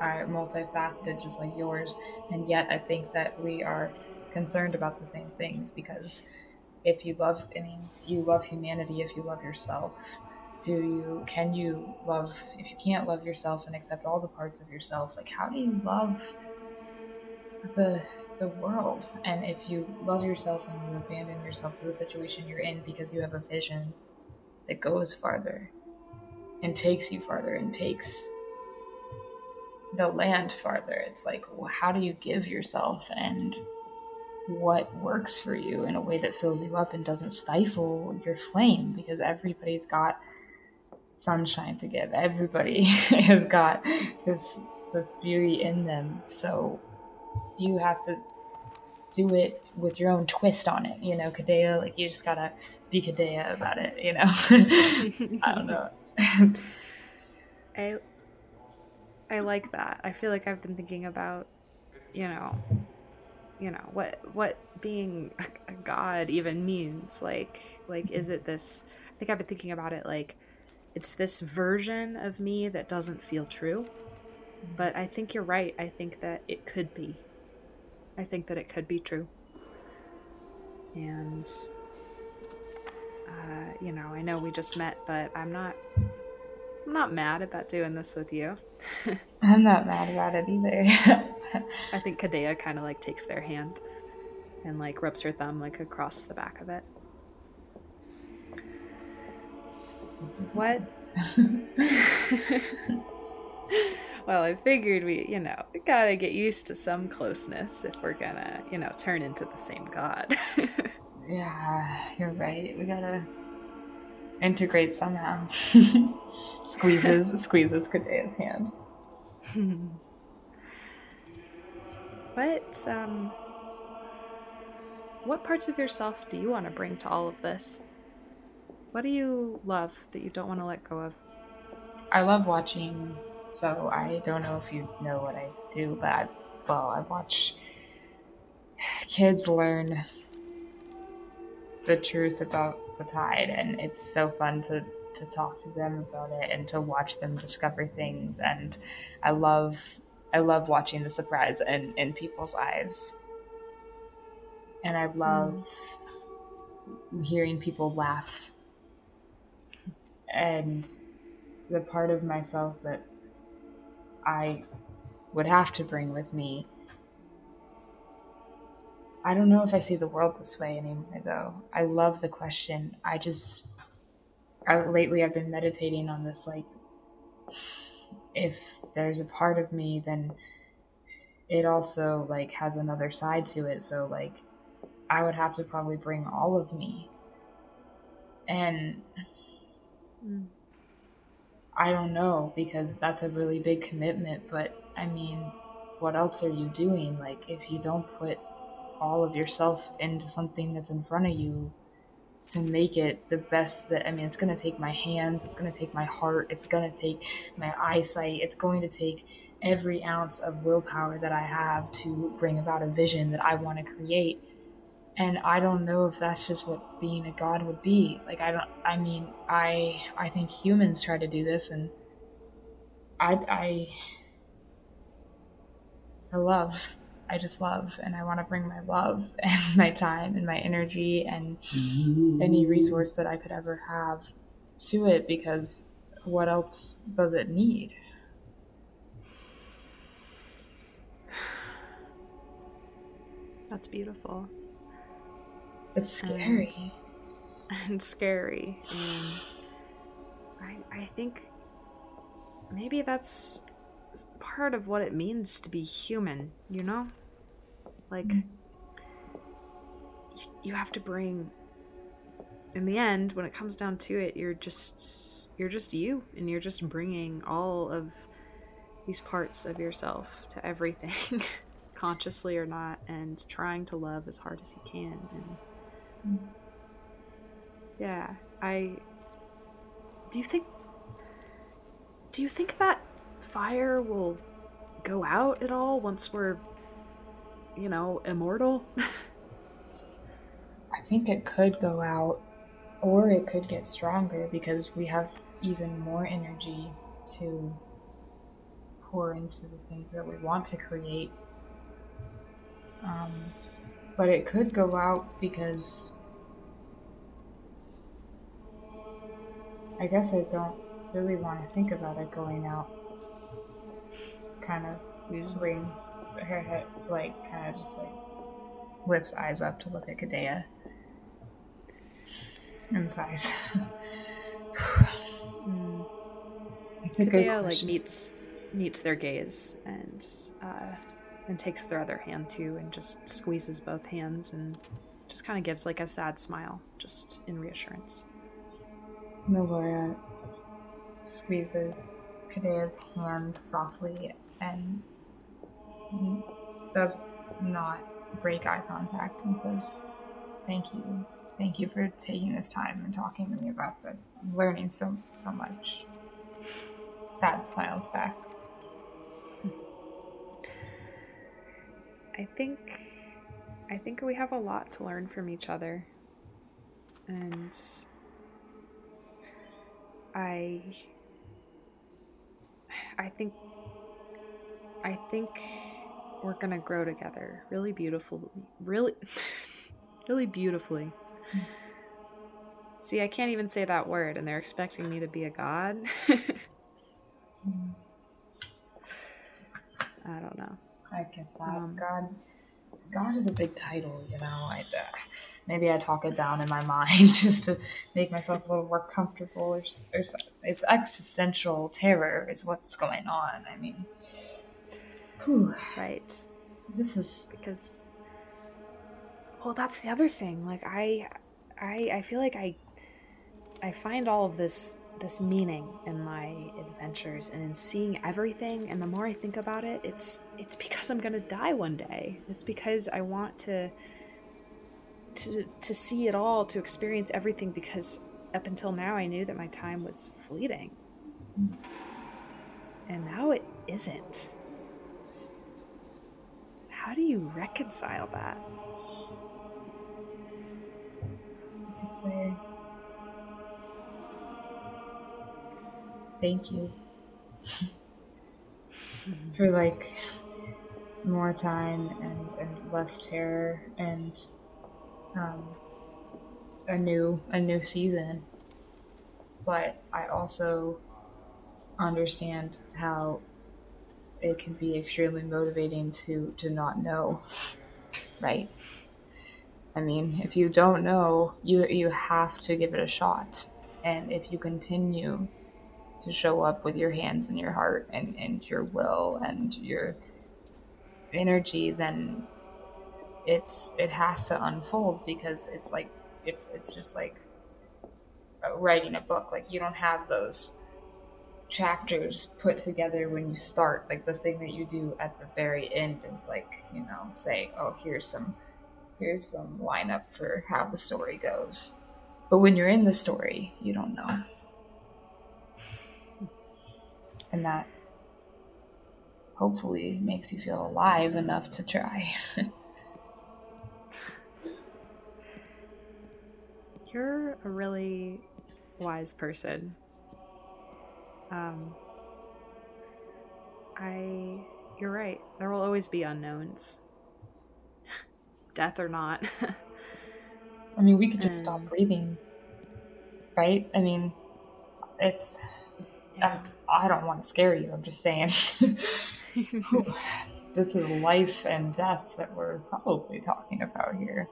B: are multifaceted just like yours. And yet I think that we are concerned about the same things because if you love, I mean, do you love humanity if you love yourself? Do you, can you love, if you can't love yourself and accept all the parts of yourself, like how do you love the the world and if you love yourself and you abandon yourself to the situation you're in because you have a vision that goes farther and takes you farther and takes the land farther it's like well, how do you give yourself and what works for you in a way that fills you up and doesn't stifle your flame because everybody's got sunshine to give everybody has got this this beauty in them so you have to do it with your own twist on it. You know, Kadea, like you just gotta be Kadea about it. You know, I don't know.
A: I I like that. I feel like I've been thinking about, you know, you know what what being a god even means. Like like is it this? I think I've been thinking about it like it's this version of me that doesn't feel true. But I think you're right. I think that it could be I think that it could be true. And, uh, you know, I know we just met, but I'm not. I'm not mad about doing this with you.
B: I'm not mad about it either.
A: I think Kadea kind of like takes their hand and like rubs her thumb like across the back of it. This is what? well, I figured we, you know, we gotta get used to some closeness if we're gonna, you know, turn into the same god.
B: yeah, you're right. We gotta integrate somehow. squeezes, squeezes Kadea's hand.
A: what, um, what parts of yourself do you want to bring to all of this? What do you love that you don't want to let go of?
B: I love watching so I don't know if you know what I do, but I, well, I watch kids learn the truth about the tide, and it's so fun to to talk to them about it and to watch them discover things. And I love I love watching the surprise in in people's eyes, and I love mm. hearing people laugh and the part of myself that I would have to bring with me. I don't know if I see the world this way anymore, though. I love the question. I just, I, lately, I've been meditating on this like, if there's a part of me, then it also like has another side to it. So, like, I would have to probably bring all of me. And. I don't know because that's a really big commitment, but I mean, what else are you doing? Like, if you don't put all of yourself into something that's in front of you to make it the best that I mean, it's going to take my hands, it's going to take my heart, it's going to take my eyesight, it's going to take every ounce of willpower that I have to bring about a vision that I want to create. And i don't know if that's just what being a god would be. Like i don't i mean i i think humans try to do this and i i i love i just love and i want to bring my love and my time and my energy and any resource that i could ever have to it because what else does it need
A: that's beautiful
B: it's scary.
A: And, and scary. And I, I think maybe that's part of what it means to be human, you know? Like, mm. you, you have to bring. In the end, when it comes down to it, you're just you're just you, and you're just bringing all of these parts of yourself to everything, consciously or not, and trying to love as hard as you can. And yeah, I. Do you think. Do you think that fire will go out at all once we're, you know, immortal?
B: I think it could go out, or it could get stronger because we have even more energy to pour into the things that we want to create. Um, but it could go out because I guess I don't really want to think about it going out. Kind of yeah. swings her head, like, kind of just like lifts eyes up to look at Kadea and sighs.
A: mm. It's a Kadea, good question. like meets meets their gaze and uh, and takes their other hand too and just squeezes both hands and just kind of gives like a sad smile just in reassurance.
B: Meloria squeezes Kadea's hand softly and does not break eye contact and says, Thank you. Thank you for taking this time and talking to me about this. I'm learning so so much. Sad smiles back.
A: I think I think we have a lot to learn from each other. And I I think I think we're to grow together really beautiful really really beautifully. See, I can't even say that word and they're expecting me to be a god. I don't know.
B: I get that. Um, God, God is a big title, you know. I uh, maybe I talk it down in my mind just to make myself a little more comfortable. Or, or it's existential terror is what's going on. I mean,
A: whew. right.
B: This is
A: because. Well, that's the other thing. Like I, I, I feel like I, I find all of this this meaning in my adventures and in seeing everything and the more i think about it it's it's because i'm going to die one day it's because i want to to to see it all to experience everything because up until now i knew that my time was fleeting mm. and now it isn't how do you reconcile that?
B: Thank you. For like more time and, and less terror and um, a new a new season. But i also understand how it can be extremely motivating to to not know right i mean if you don't know you you have to give it a shot and if you continue to show up with your hands and your heart and, and your will and your energy, then it's it has to unfold because it's like it's it's just like writing a book. Like you don't have those chapters put together when you start. Like the thing that you do at the very end is like, you know, say, oh, here's some here's some lineup for how the story goes. But when you're in the story, you don't know and that hopefully makes you feel alive enough to try.
A: You're a really wise person. Um, I, you're right. There will always be unknowns, death or not.
B: I mean, we could just and... stop breathing, right? I mean, it's. Yeah. I don't want to scare you. I'm just saying. this is life and death that we're probably talking about here.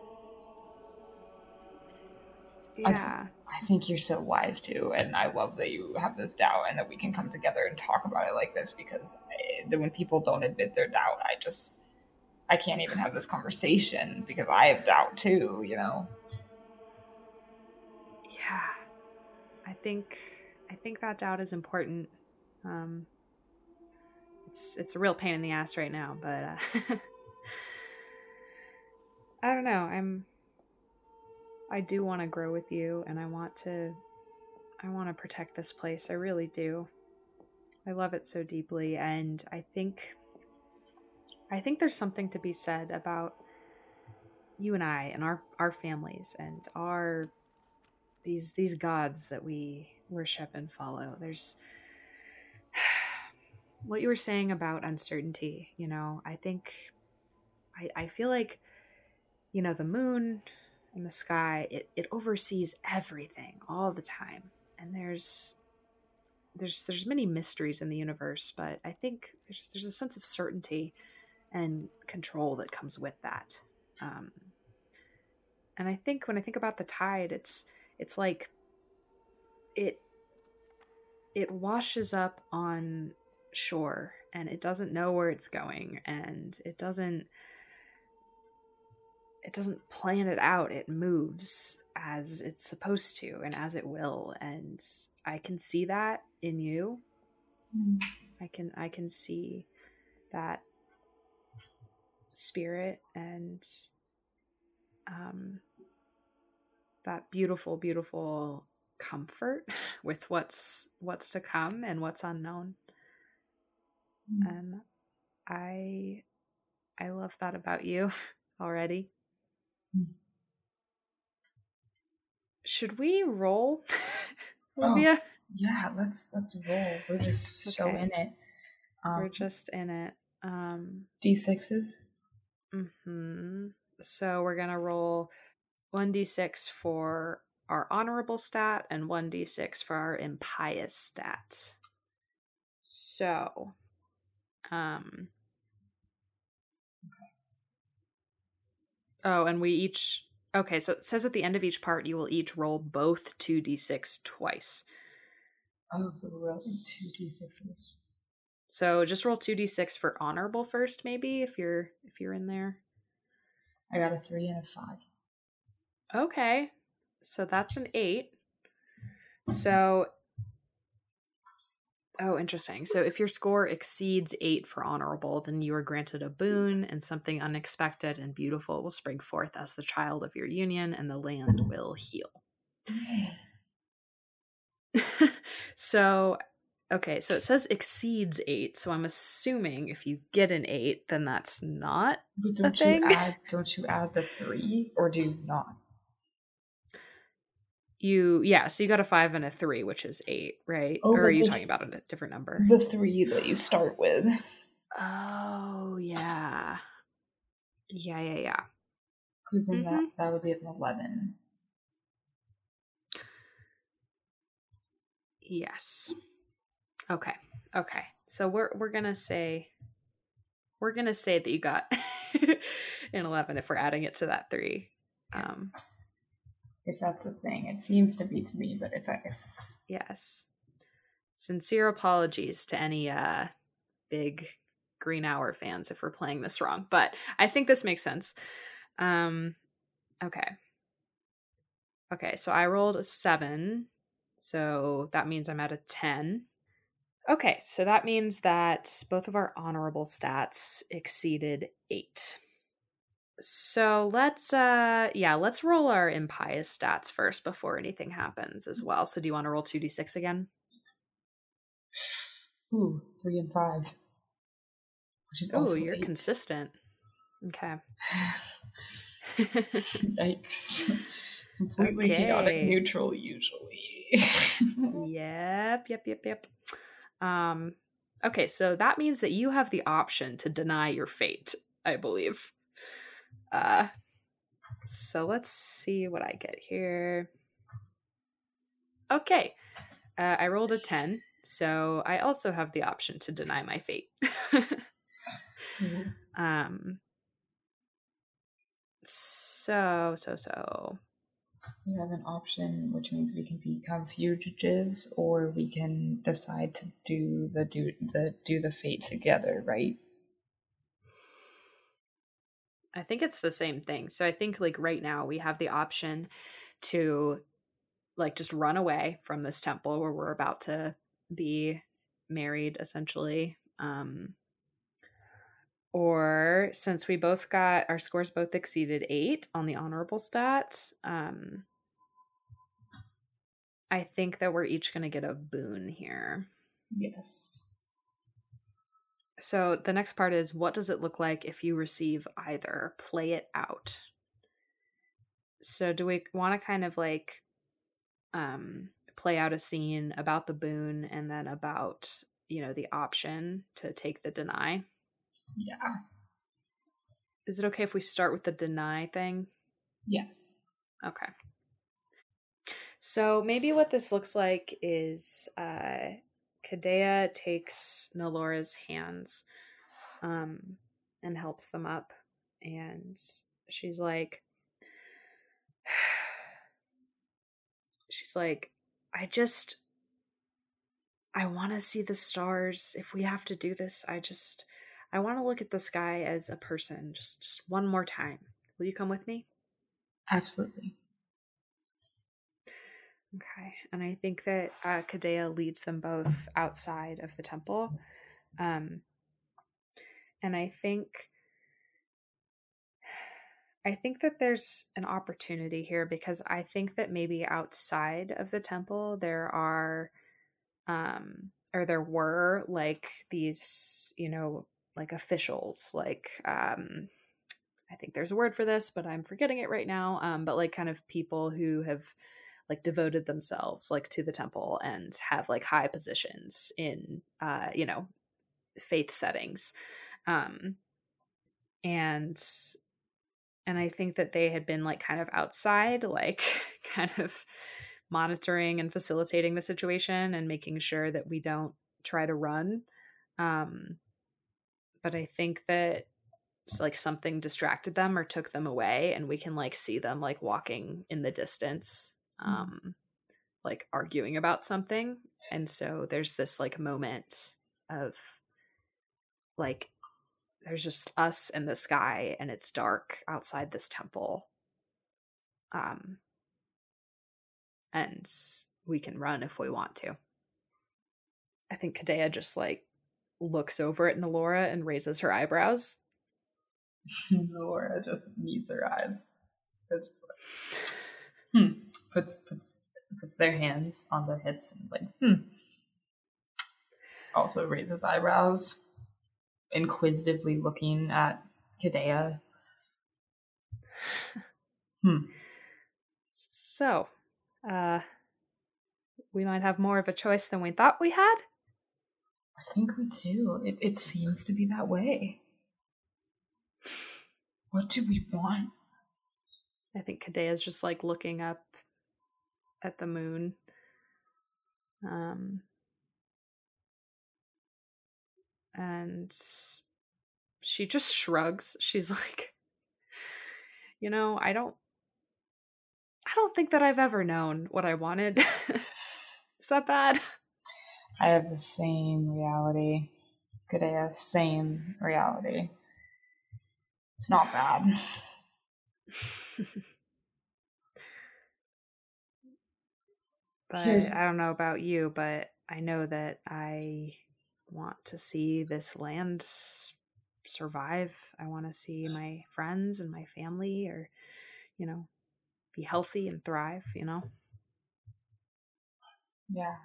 A: Yeah.
B: I, th- I, think you're so wise too, and I love that you have this doubt and that we can come together and talk about it like this because I, when people don't admit their doubt, I just I can't even have this conversation because I have doubt too, you know.
A: Yeah. I think I think that doubt is important um, it's it's a real pain in the ass right now, but uh, I don't know. I'm I do want to grow with you, and I want to I want to protect this place. I really do. I love it so deeply, and I think I think there's something to be said about you and I and our our families and our these these gods that we worship and follow. There's what you were saying about uncertainty, you know, I think I, I feel like, you know, the moon and the sky, it, it oversees everything all the time. And there's there's there's many mysteries in the universe, but I think there's there's a sense of certainty and control that comes with that. Um, and I think when I think about the tide, it's it's like it it washes up on shore and it doesn't know where it's going and it doesn't it doesn't plan it out it moves as it's supposed to and as it will and i can see that in you mm. i can i can see that spirit and um that beautiful beautiful comfort with what's what's to come and what's unknown mm. and i i love that about you already. Should we roll
B: olivia? oh, yeah let's let's roll. We're just okay. so in it.
A: Um, we're just in it. Um
B: d6s
A: mm-hmm. So we're gonna roll 1d6 for our honorable stat and 1d6 for our impious stat. So, um Oh, and we each Okay, so it says at the end of each part you will each roll both 2d6 twice.
B: Oh, so we're rolling 2d6s.
A: So just roll 2d6 for honorable first maybe if you're if you're in there.
B: I got a 3 and a 5.
A: Okay. So that's an eight. So, oh, interesting. So if your score exceeds eight for honorable, then you are granted a boon, and something unexpected and beautiful will spring forth as the child of your union, and the land will heal. so, okay, so it says exceeds eight. So I'm assuming if you get an eight, then that's not.
B: But don't you add? Don't you add the three, or do you not?
A: You yeah so you got a five and a three which is eight right? Oh, or are you talking about a different number?
B: the three that you start with.
A: Oh yeah. Yeah yeah yeah.
B: Because then mm-hmm. that that would be an 11
A: yes. Okay okay. So we're we're gonna say we're gonna say that you got an 11 if we're adding it to that three. Um
B: if that's a thing. It seems to be to me, but if I if...
A: yes, sincere apologies to any uh big Green Hour fans if we're playing this wrong, but I think this makes sense. Um, okay, okay, so I rolled a seven, so that means I'm at a ten. Okay, so that means that both of our honorable stats exceeded eight. So let's uh yeah, let's roll our impious stats first before anything happens as well. So do you want to roll 2d6 again?
B: Ooh, three and five.
A: Which is Oh, you're eight. consistent. Okay.
B: Yikes. Completely okay. chaotic neutral usually.
A: yep, yep, yep, yep. Um okay, so that means that you have the option to deny your fate, I believe. Uh, so let's see what I get here. Okay, uh, I rolled a 10, so I also have the option to deny my fate. mm-hmm. Um, so, so, so.
B: We have an option, which means we can become fugitives, or we can decide to do the do the do the fate together, right?
A: I think it's the same thing. So I think like right now we have the option to like just run away from this temple where we're about to be married essentially. Um or since we both got our scores both exceeded 8 on the honorable stat, um I think that we're each going to get a boon here.
B: Yes.
A: So the next part is what does it look like if you receive either? Play it out. So do we want to kind of like um, play out a scene about the boon and then about you know the option to take the deny.
B: Yeah.
A: Is it okay if we start with the deny thing?
B: Yes.
A: Okay. So maybe what this looks like is uh Kadea takes Nalora's hands um and helps them up and she's like she's like I just I want to see the stars if we have to do this. I just I want to look at the sky as a person just just one more time. Will you come with me?
B: Absolutely.
A: Okay. And I think that uh, Kadea leads them both outside of the temple. Um, and I think. I think that there's an opportunity here because I think that maybe outside of the temple there are um or there were like these, you know, like officials like um I think there's a word for this, but I'm forgetting it right now. Um, but like kind of people who have like devoted themselves like to the temple and have like high positions in uh you know faith settings um and and i think that they had been like kind of outside like kind of monitoring and facilitating the situation and making sure that we don't try to run um but i think that like something distracted them or took them away and we can like see them like walking in the distance. Um like arguing about something and so there's this like moment of like there's just us and the sky and it's dark outside this temple um and we can run if we want to. I think kadea just like looks over at Nalora and raises her eyebrows.
B: Nalora just meets her eyes. It's like, hmm puts puts puts their hands on their hips and is like, hmm. Also raises eyebrows, inquisitively looking at Kadea.
A: hmm. So, uh, we might have more of a choice than we thought we had.
B: I think we do. It, it seems to be that way. What do we want?
A: I think Kadea's just like looking up at the moon. Um, and she just shrugs. She's like, you know, I don't I don't think that I've ever known what I wanted. Is that bad?
B: I have the same reality. Kadea, same reality. It's not bad.
A: But Here's... I don't know about you, but I know that I want to see this land survive. I want to see my friends and my family or, you know, be healthy and thrive, you know?
B: Yeah.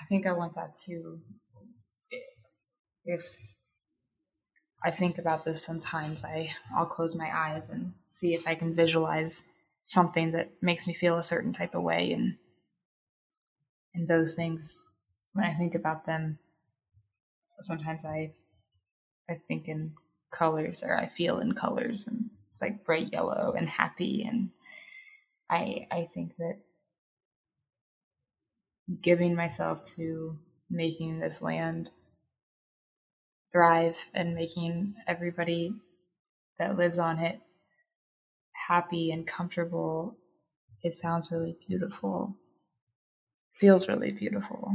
B: I think I want that too. If I think about this sometimes, I, I'll close my eyes and see if I can visualize something that makes me feel a certain type of way and and those things when I think about them sometimes I I think in colors or I feel in colors and it's like bright yellow and happy and I I think that giving myself to making this land thrive and making everybody that lives on it happy and comfortable, it sounds really beautiful. Feels really beautiful.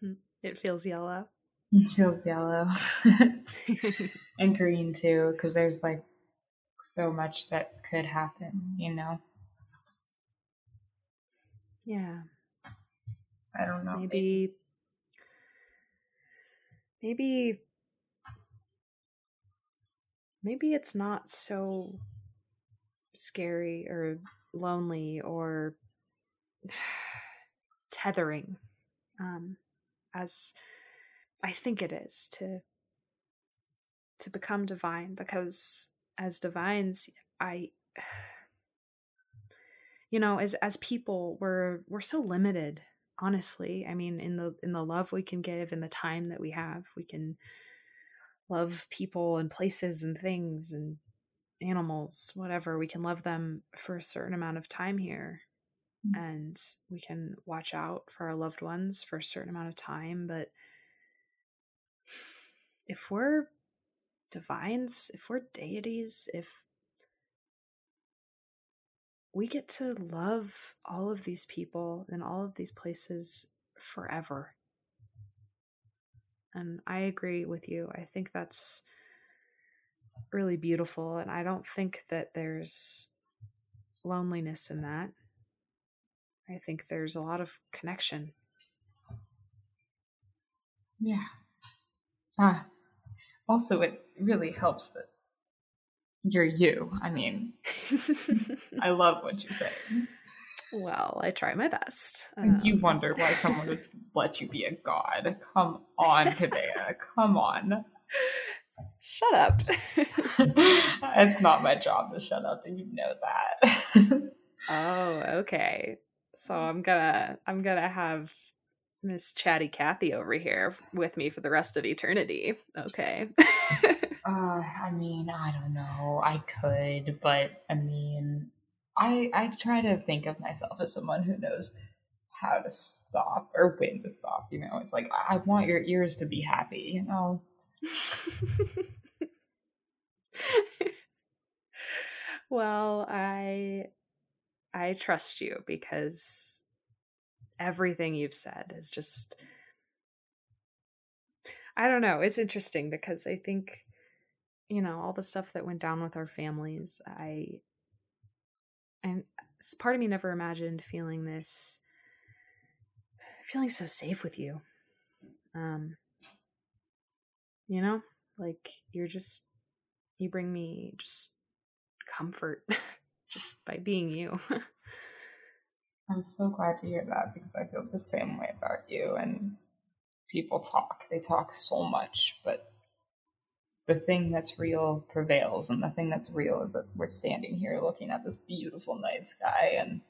A: Hmm. It feels yellow.
B: It feels yellow. and green too, because there's like so much that could happen, you know?
A: Yeah.
B: I don't know.
A: Maybe maybe maybe it's not so scary or lonely or tethering um, as I think it is to to become divine because as divines I you know as as people we're we're so limited honestly. I mean in the in the love we can give in the time that we have we can love people and places and things and animals whatever we can love them for a certain amount of time here mm-hmm. and we can watch out for our loved ones for a certain amount of time but if we're divines if we're deities if we get to love all of these people and all of these places forever. And I agree with you. I think that's really beautiful. And I don't think that there's loneliness in that. I think there's a lot of connection.
B: Yeah. Ah. Also, it really helps that you're you. I mean, I love what you say.
A: Well, I try my best.
B: Um, you wonder why someone would let you be a god. Come on, Kadea. Come on.
A: Shut up.
B: it's not my job to shut up, and you know that.
A: oh, okay. So I'm gonna I'm gonna have Miss Chatty Cathy over here with me for the rest of eternity. Okay.
B: Uh, I mean, I don't know. I could, but I mean, I I try to think of myself as someone who knows how to stop or when to stop. You know, it's like I want your ears to be happy. You know.
A: well, I I trust you because everything you've said is just I don't know. It's interesting because I think you know all the stuff that went down with our families i and part of me never imagined feeling this feeling so safe with you. Um you know like you're just you bring me just comfort just by being you.
B: I'm so glad to hear that because i feel the same way about you and people talk they talk so much but the thing that's real prevails and the thing that's real is that we're standing here looking at this beautiful night sky and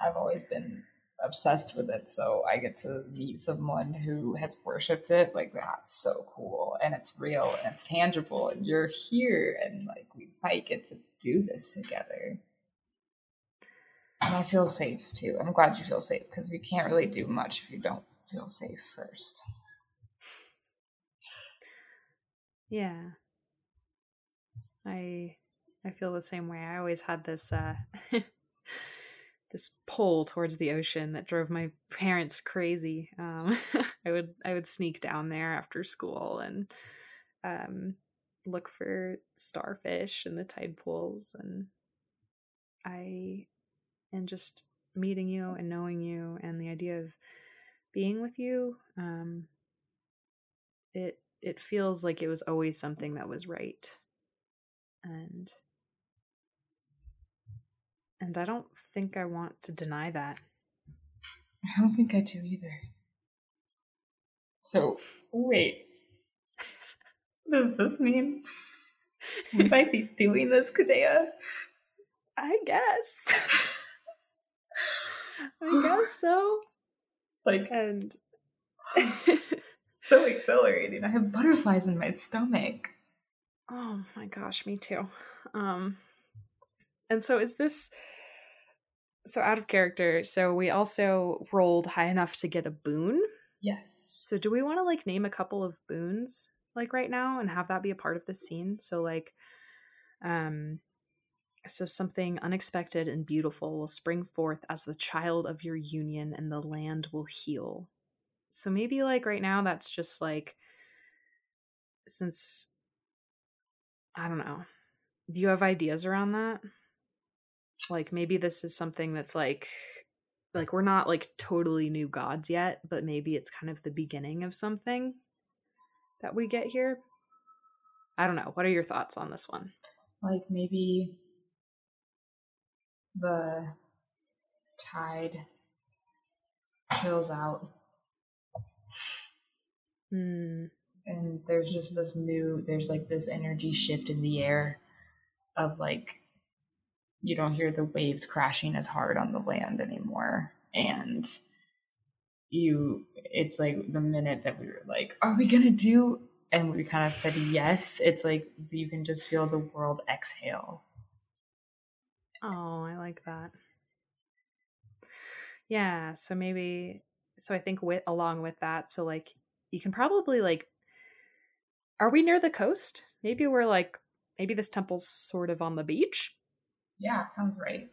B: i've always been obsessed with it so i get to meet someone who has worshiped it like that's so cool and it's real and it's tangible and you're here and like we might get to do this together. And i feel safe too. I'm glad you feel safe because you can't really do much if you don't feel safe first
A: yeah. I I feel the same way. I always had this uh this pull towards the ocean that drove my parents crazy. Um I would I would sneak down there after school and um look for starfish in the tide pools and I and just meeting you and knowing you and the idea of being with you um it it feels like it was always something that was right and and i don't think i want to deny that.
B: I don't think i do either. So wait. Does this mean we might be doing this kadea?
A: I guess. I guess so.
B: It's like
A: and
B: so exhilarating. I have butterflies in my stomach.
A: Oh my gosh, me too. Um and so is this so out of character. So we also rolled high enough to get a boon.
B: Yes.
A: So do we want to like name a couple of boons like right now and have that be a part of the scene? So like um so something unexpected and beautiful will spring forth as the child of your union and the land will heal. So maybe like right now that's just like since I don't know. Do you have ideas around that? Like maybe this is something that's like like we're not like totally new gods yet, but maybe it's kind of the beginning of something that we get here. I don't know. What are your thoughts on this one?
B: Like maybe the tide chills out
A: Mm.
B: And there's just this new, there's like this energy shift in the air of like you don't hear the waves crashing as hard on the land anymore. And you, it's like the minute that we were like, are we going to do? And we kind of said yes. It's like you can just feel the world exhale.
A: Oh, I like that. Yeah. So maybe, so I think with, along with that, so like you can probably like, are we near the coast? Maybe we're like, maybe this temple's sort of on the beach
B: yeah, sounds right.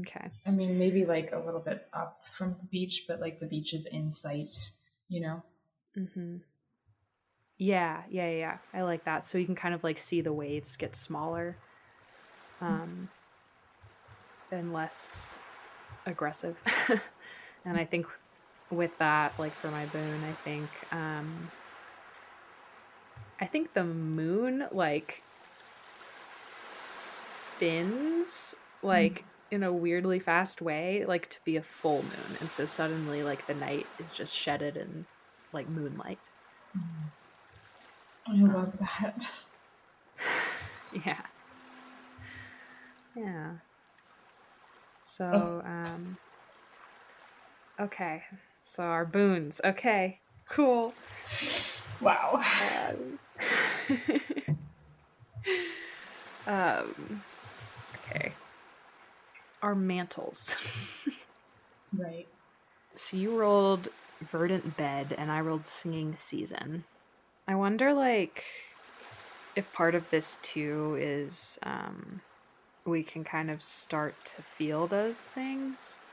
A: Okay.
B: I mean, maybe like a little bit up from the beach, but like the beach is in sight, you know?
A: Mm-hmm. Yeah, yeah, yeah. I like that. So you can kind of like see the waves get smaller um, and less aggressive. and I think with that, like for my boon, I think um, I think the moon like spins like mm. in a weirdly fast way, like to be a full moon. And so suddenly like the night is just shedded in like moonlight.
B: Mm. I love that.
A: yeah. Yeah. So, oh. um okay. So our boons. Okay. Cool.
B: Wow.
A: Um, um Okay. Our mantles.
B: right.
A: So you rolled verdant bed and I rolled singing season. I wonder like if part of this too is um we can kind of start to feel those things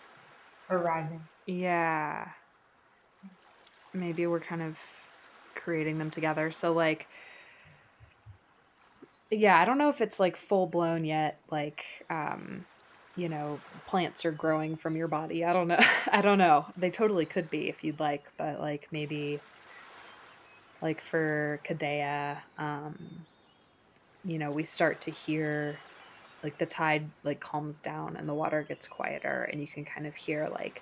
B: arising.
A: Yeah. Maybe we're kind of creating them together. So like yeah, I don't know if it's like full blown yet, like um, you know, plants are growing from your body. I don't know. I don't know. They totally could be if you'd like, but like maybe like for Kadea, um, you know, we start to hear like the tide like calms down and the water gets quieter and you can kind of hear like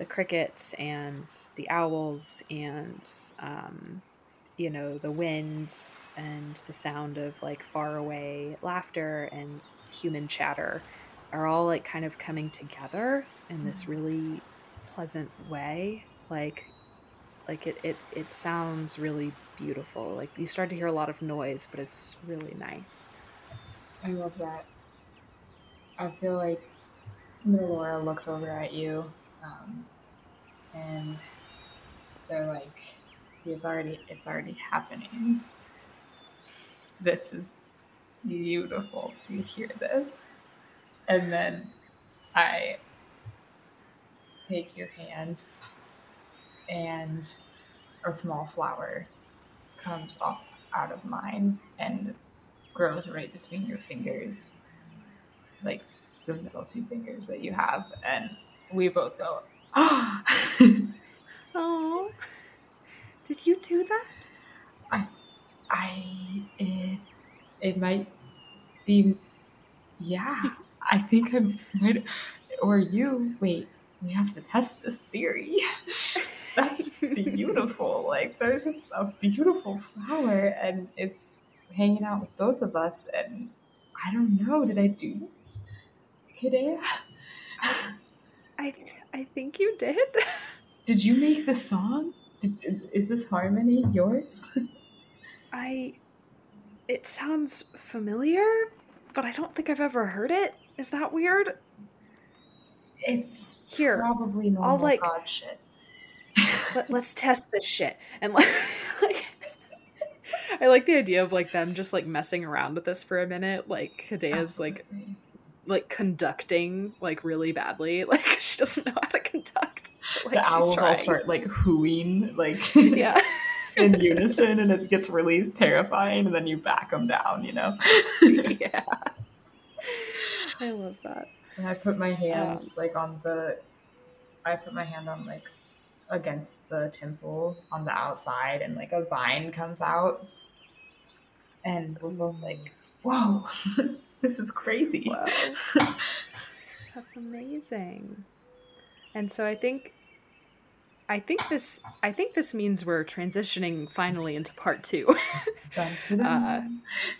A: the crickets and the owls and um, you know the wind and the sound of like far away laughter and human chatter are all like kind of coming together in this mm-hmm. really pleasant way. Like like it, it it sounds really beautiful. Like you start to hear a lot of noise but it's really nice.
B: I love that. I feel like Laura looks over at you um, and they're like See, it's already it's already happening. This is beautiful to hear this. And then I take your hand and a small flower comes off out of mine and grows right between your fingers, like the middle two fingers that you have, and we both go.
A: Oh. Did you do that?
B: I, I, it, it might be, yeah. I think I might, or you. Wait, we have to test this theory. That's beautiful. like, there's just a beautiful flower, and it's hanging out with both of us. And I don't know. Did I do this, Kadea?
A: I I think you did.
B: Did you make the song? is this harmony yours?
A: I. It sounds familiar, but I don't think I've ever heard it. Is that weird?
B: It's here probably normal I'll like, God shit.
A: let, us test this shit and like, like I like the idea of like them just like messing around with this for a minute. Like Kadea's like like conducting like really badly. Like she doesn't know how to conduct.
B: Like, the owls trying. all start like hooing like yeah in unison, and it gets really terrifying. And then you back them down. You know.
A: yeah. I love that.
B: And I put my hand um, like on the. I put my hand on like against the temple on the outside, and like a vine comes out, and we're both like, "Whoa!" this is crazy. Wow.
A: That's amazing. And so I think I think this I think this means we're transitioning finally into part 2. uh,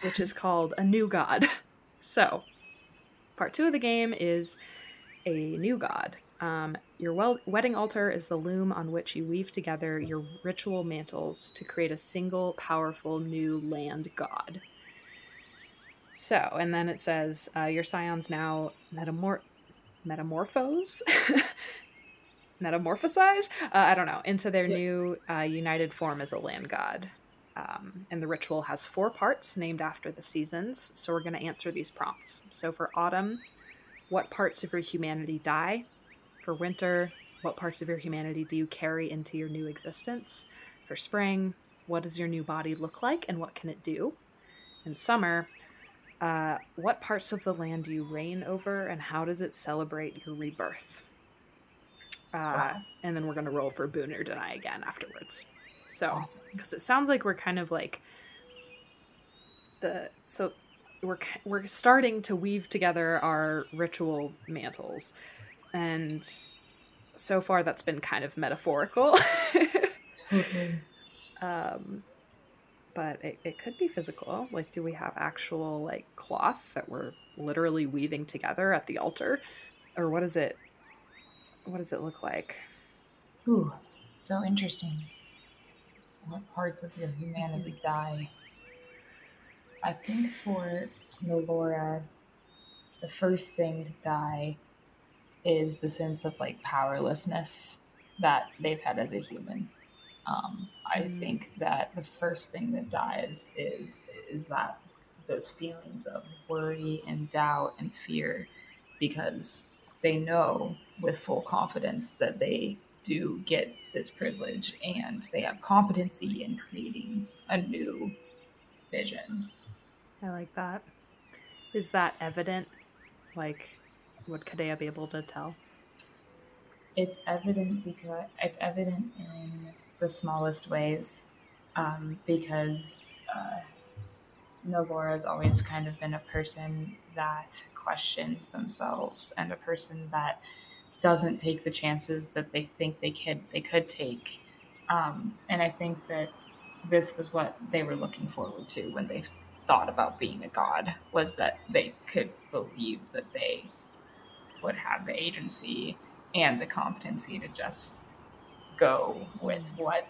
A: which is called A New God. So, part two of the game is a new god. Um, your wel- wedding altar is the loom on which you weave together your ritual mantles to create a single powerful new land god. So, and then it says uh, your scions now metamor- metamorphose, metamorphosize. Uh, I don't know into their
B: Yeah.
A: new uh, united form as a land god. Um, and the ritual has four parts named after the seasons. So we're going to answer these prompts. So for autumn, what parts of your humanity die? For winter, what parts of your humanity do you carry into your new existence? For spring, what does your new body look like and what can it do? In summer, uh, what parts of the land do you reign over and how does it celebrate your rebirth? Uh,
B: Wow.
A: And then we're going to roll for boon or deny again afterwards. So,
B: Awesome.
A: because it sounds like we're kind of like the so we're we're starting to weave together our ritual mantles, and so far that's been kind of metaphorical.
B: Totally.
A: um, but it, it could be physical. Like, do we have actual like cloth that we're literally weaving together at the altar, or what is it? What does it look like?
B: Ooh, so interesting. What parts of your humanity die? I think for Nalora, the first thing to die is the sense of like powerlessness that they've had as a human. Um, I
A: Mm.
B: think that the first thing that dies is is that those feelings of worry and doubt and fear because they know with full confidence that they do get this privilege and they have competency in creating a new vision.
A: I like that. Is that evident? Like, would Kadea be able to tell?
B: It's evident because it's evident in the smallest ways, um, because uh, has always kind of been a person that questions themselves and a person that doesn't take the chances that they think they could they could take. Um, and I think that this was what they were looking forward to when they thought about being a god was that they could believe that they would have the agency and the competency to just go with what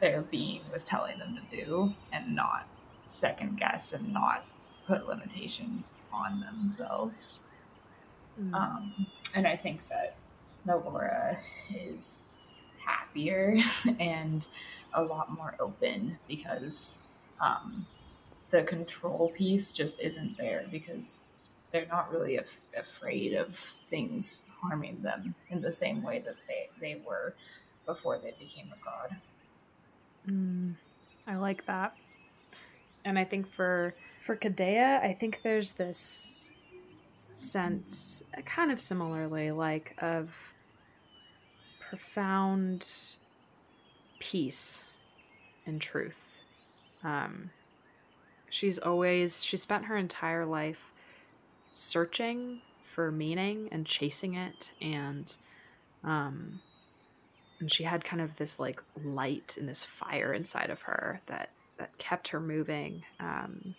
B: their being was telling them to do and not second guess and not put limitations on themselves. Um, and I think that Nalora is happier and a lot more open because um, the control piece just isn't there because they're not really af- afraid of things harming them in the same way that they, they were before they became a god.
A: Mm, I like that. And I think for for Kadea, I think there's this sense, kind of similarly, like of profound peace and truth. Um, she's always she spent her entire life searching for meaning and chasing it, and um, and she had kind of this like light and this fire inside of her that that kept her moving um,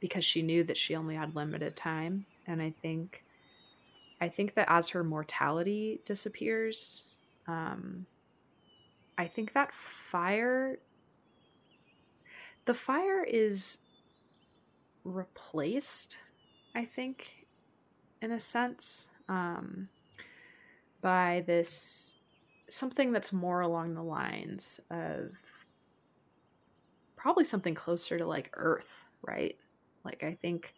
A: because she knew that she only had limited time and i think i think that as her mortality disappears um, i think that fire the fire is replaced i think in a sense um, by this something that's more along the lines of probably something closer to like earth right? Like i think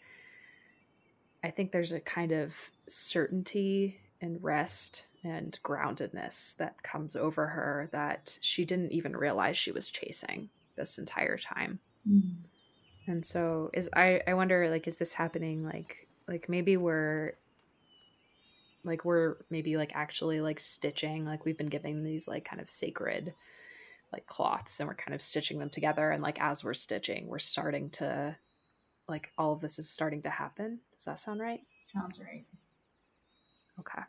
A: i think there's a kind of certainty and rest and groundedness that comes over her that she didn't even realize she was chasing this entire time and so is i i wonder like is this happening like like maybe we're like we're maybe like actually like stitching like we've been giving these like kind of sacred like cloths and we're kind of stitching them together and like as we're stitching we're starting to like all of this is starting to happen. Does that sound right?
B: Sounds right.
A: okay.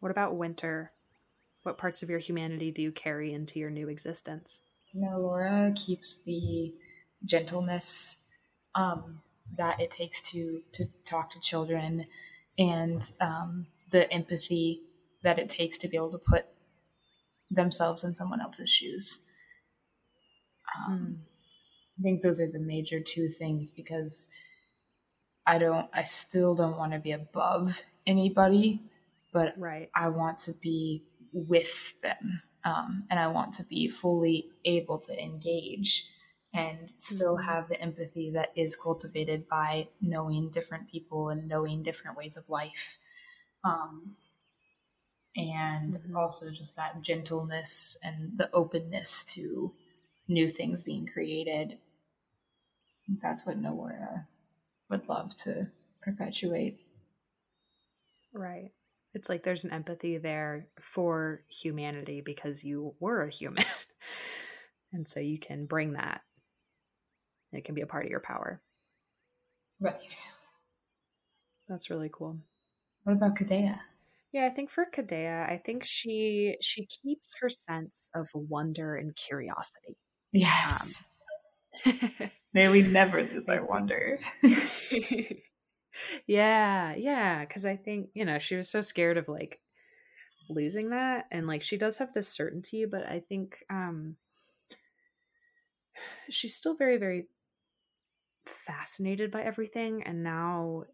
A: What about winter? What parts of your humanity do you carry into your new existence?
B: Nalora keeps the gentleness um, that it takes to to talk to children and um, the empathy that it takes to be able to put themselves in someone else's shoes. Um, mm. I think those are the major two things because I don't, I still don't want to be above anybody, but
A: right.
B: I want to be with them. Um, and I want to be fully able to engage and still mm-hmm. have the empathy that is cultivated by knowing different people and knowing different ways of life. Um, and mm-hmm. also just that gentleness and the openness to new things being created. That's what Nalora would love to perpetuate.
A: Right. It's like there's an empathy there for humanity because you were a human. and so you can bring that. It can be a part of your power.
B: Right.
A: That's really cool.
B: What about Kadea?
A: Yeah, I think for Kadea, I think she she keeps her sense of wonder and curiosity.
B: Yes. Um, May we never lose our wonder.
A: yeah, yeah. Cause I think, you know, she was so scared of like losing that. And like she does have this certainty, but I think um she's still very, very fascinated by everything. And now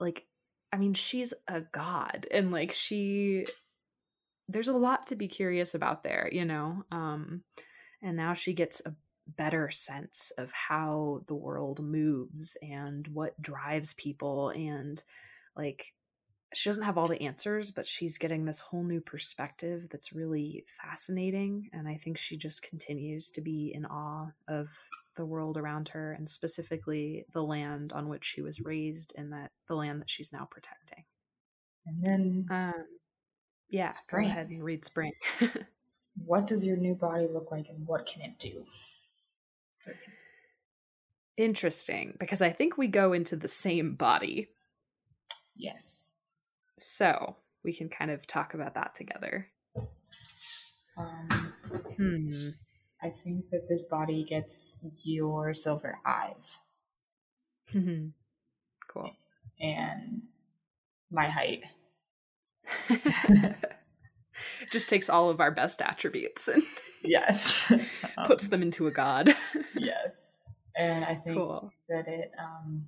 A: like I mean, she's a god and like she there's a lot to be curious about there, you know. Um and now she gets a better sense of how the world moves and what drives people and like she doesn't have all the answers but she's getting this whole new perspective that's really fascinating and i think she just continues to be in awe of the world around her and specifically the land on which she was raised and that the land that she's now protecting.
B: And then
A: um yeah, spring. go ahead and read spring.
B: what does your new body look like and what can it do?
A: Interesting, because I think we go into the same body.
B: Yes.
A: So we can kind of talk about that together.
B: Um, hmm. I think that this body gets your silver eyes.
A: cool.
B: And my height.
A: Just takes all of our best attributes and
B: yes,
A: um, puts them into a god.
B: yes, and I think cool. that it um,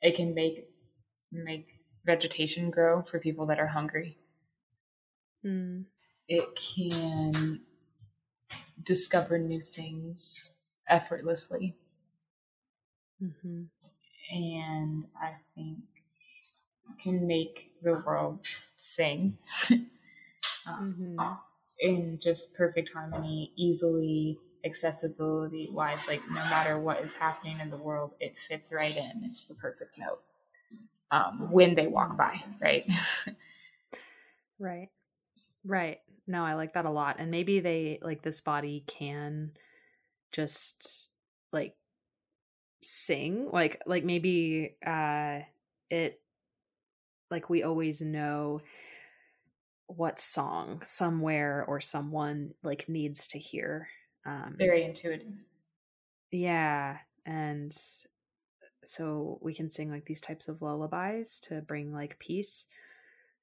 B: it can make make vegetation grow for people that are hungry.
A: Mm.
B: It can discover new things effortlessly.
A: Mm-hmm.
B: And I think can make the world sing um, mm-hmm. in just perfect harmony, easily accessibility wise. Like no matter what is happening in the world, it fits right in. It's the perfect note um, when they walk by, right?
A: right, right. No, I like that a lot. And maybe they like this body can just like sing like like maybe uh it like we always know what song somewhere or someone like needs to hear
B: um very intuitive
A: yeah and so we can sing like these types of lullabies to bring like peace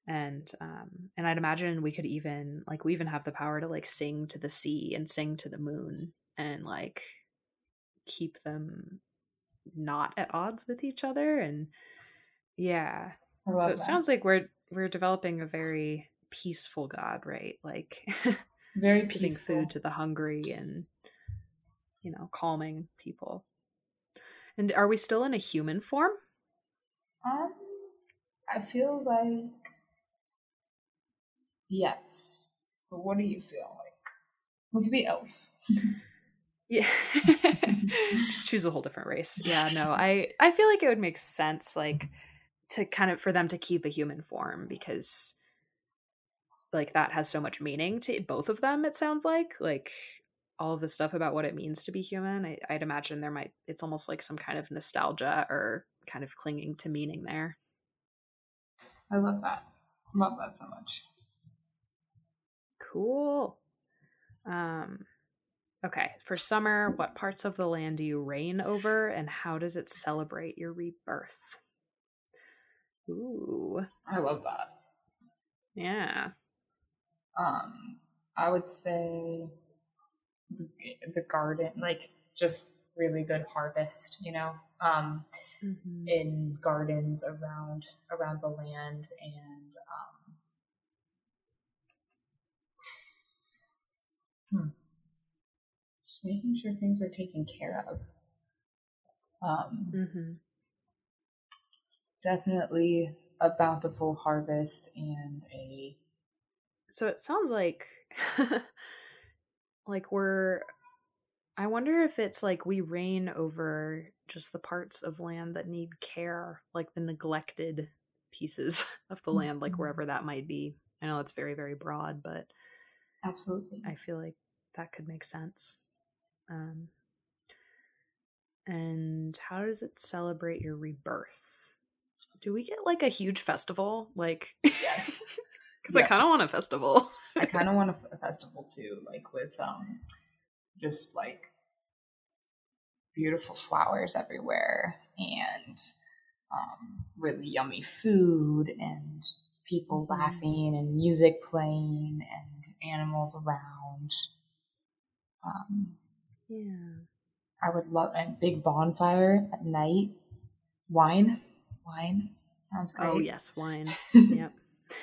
A: and um and i'd imagine we could even like we even have the power to like sing to the sea and sing to the moon and like keep them not at odds with each other and yeah. So it that. sounds like we're we're developing a very peaceful god right? Like
B: very
A: giving food to the hungry and you know calming people. And are we still in a human form?
B: Um i feel like Yes. But what do you feel like? We could be elf.
A: yeah. Just choose a whole different race. Yeah, no. I I feel like it would make sense like to kind of for them to keep a human form because like that has so much meaning to both of them it sounds like like all of the stuff about what it means to be human I, i'd imagine there might it's almost like some kind of nostalgia or kind of clinging to meaning there
B: i love that love that so much
A: Cool. Um, okay, for summer, what parts of the land do you reign over, and how does it celebrate your rebirth? Ooh.
B: I love that.
A: Yeah.
B: Um, I would say the, the garden, like just really good harvest, you know, um,
A: Mhm.
B: in gardens around around the land and um, hmm, just making sure things are taken care of. Um,
A: Mhm.
B: definitely a bountiful harvest and a
A: So it sounds like like we're I wonder if it's like we reign over just the parts of land that need care, like the neglected pieces of the land, like
B: Mhm.
A: wherever that might be. I know it's very, very broad, but
B: absolutely
A: I feel like that could make sense. Um, and how does it celebrate your rebirth? Do we get like a huge festival? Like,
B: Yes.
A: because I kind of want a festival.
B: I kind of want a, a festival too, like with um, just like beautiful flowers everywhere and um, really yummy food and people
A: Mhm.
B: laughing and music playing and animals around. Um,
A: yeah.
B: I would love a big bonfire at night. Wine, wine sounds great.
A: Oh yes, wine. yep.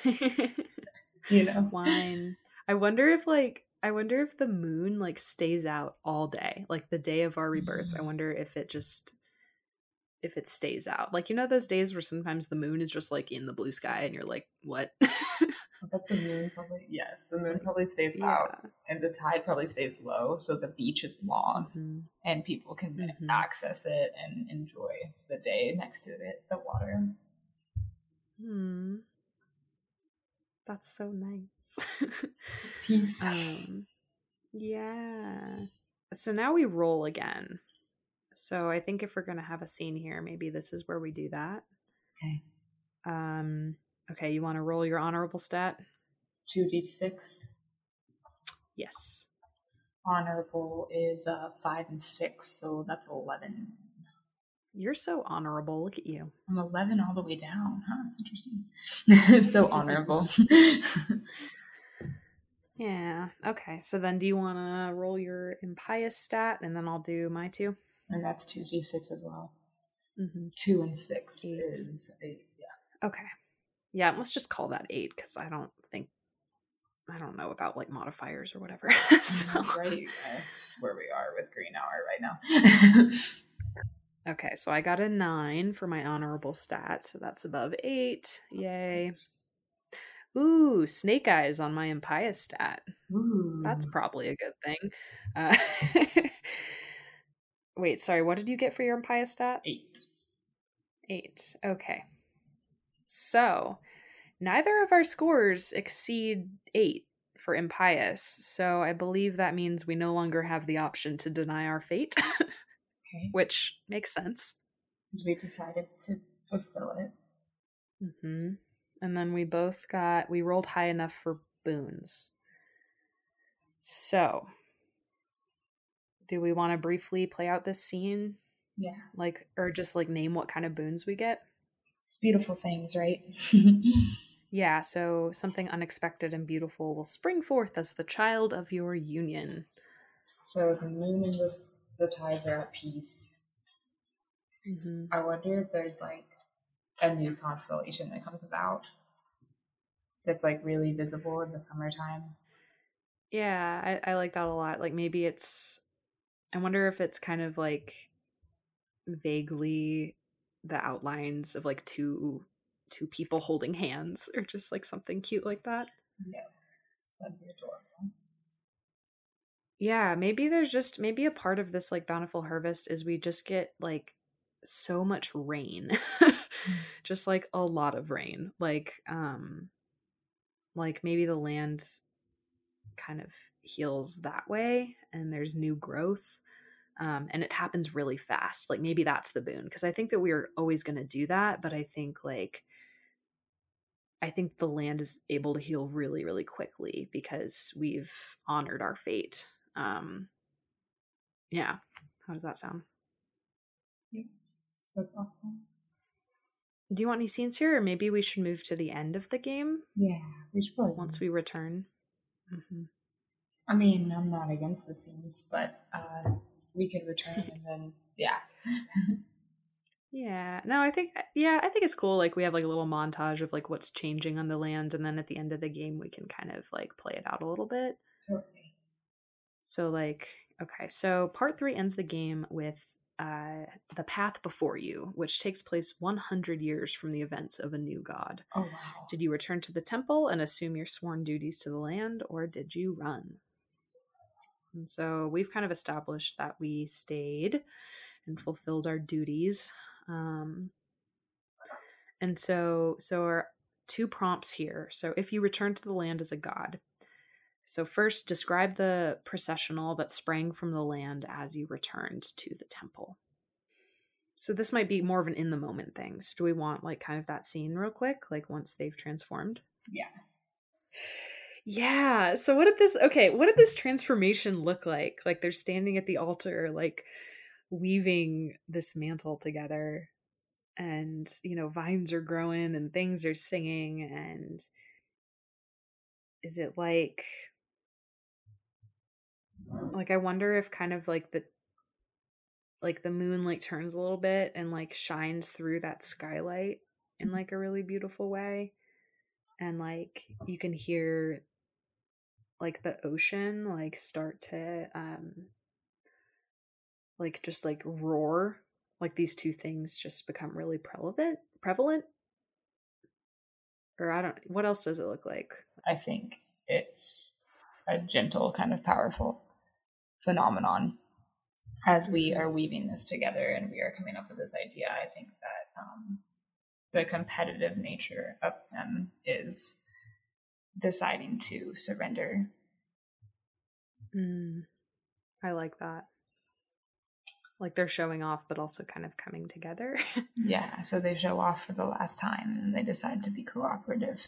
B: you know.
A: wine. I wonder if like I wonder if the moon like stays out all day, like the day of our rebirth. I
B: Mm.
A: wonder if it just if it stays out. Like you know those days where sometimes the moon is just like in the blue sky and you're like, "What?"
B: I bet the moon probably yes, the moon probably stays out, and the tide probably stays low, so the beach is long,
A: Mhm.
B: and people can
A: Mhm.
B: access it and enjoy the day next to it, the water.
A: Hmm. That's so nice.
B: Peace.
A: um yeah. So now we roll again. So I think if we're going to have a scene here, maybe this is where we do that.
B: okay,
A: Um okay, you want to roll your honorable stat?
B: two d six.
A: Yes.
B: Honorable is uh five and six, so that's eleven.
A: You're so honorable. Look at you.
B: I'm eleven all the way down. Huh? That's interesting. it's so honorable.
A: Yeah. Okay. So then do you want to roll your impious stat and then I'll do my 2
B: and that's two d six as well.
A: Mm-hmm.
B: Two and six
A: Eight.
B: is eight. Yeah.
A: Okay. Yeah, let's just call that 8 cuz I don't think I don't know about like modifiers or whatever. so,
B: right. That's where we are with Green Hour right now.
A: okay, so I got a 9 for my honorable stat, so that's above 8. Yay. Ooh, snake eyes on my impious stat.
B: Ooh.
A: That's probably a good thing. Uh, wait, sorry, what did you get for your impious stat?
B: eight.
A: Eight. Okay. So, neither of our scores exceed eight for impious. So, I believe that means we no longer have the option to deny our fate,
B: Okay.
A: which makes sense.
B: Because we decided to fulfill it.
A: hmm And then we both got, we rolled high enough for boons. So, do we want to briefly play out this scene?
B: Yeah.
A: Like, or just like name what kind of boons we get?
B: It's beautiful things, right?
A: Yeah, so something unexpected and beautiful will spring forth as the child of your union.
B: so the moon and the, the tides are at peace.
A: hmm
B: I wonder if there's like a new constellation that comes about that's like really visible in the summertime.
A: Yeah, I, I like that a lot. Like maybe it's, I wonder if it's kind of like vaguely the outlines of like two two people holding hands or just like something cute like that.
B: Yes. That'd be adorable.
A: Yeah, maybe there's just maybe a part of this like bountiful harvest is we just get like so much rain. just like a lot of rain. Like um like maybe the land kind of heals that way and there's new growth. Um and it happens really fast. Like maybe that's the boon because I think that we are always going to do that, but I think like I think the land is able to heal really, really quickly because we've honored our fate. Um, yeah. How does that sound?
B: Yes. That's awesome.
A: Do you want any scenes here, or maybe we should move to the end of the game?
B: Yeah, we should probably
A: once we return.
B: Mm-hmm. I mean, I'm not against the scenes, but uh, we could return and then yeah.
A: yeah. No, I think yeah, I think it's cool. Like we have like a little montage of like what's changing on the land, and then at the end of the game, we can kind of like play it out a little bit.
B: Totally.
A: So like, okay, so part three ends the game with uh, the path before you, which takes place 100 years from the events of a new god.
B: Oh, wow.
A: Did you return to the temple and assume your sworn duties to the land, or did you run? And so we've kind of established that we stayed and fulfilled our duties. Um, and so, so our two prompts here. So if you return to the land as a god, so, first, describe the processional that sprang from the land as you returned to the temple. So, this might be more of an in the moment thing. So, do we want like kind of that scene real quick, like once they've transformed?
B: Yeah.
A: Yeah. So, what did this, okay, what did this transformation look like? Like, they're standing at the altar, like weaving this mantle together, and, you know, vines are growing and things are singing. And is it like like I wonder if kind of like the like the moon like turns a little bit and like shines through that skylight in mm-hmm. like a really beautiful way and like you can hear like the ocean like start to um like just like roar like these two things just become really prevalent prevalent? Or i don't what else does it look like?
B: I think it's a gentle kind of powerful phenomenon. As we mm-hmm. are weaving this together and we are coming up with this idea i think that um, the competitive nature of them is deciding to surrender.
A: Mm, i like that. Like they're showing off but also kind of coming together.
B: Yeah so they show off for the last time and they decide to be cooperative.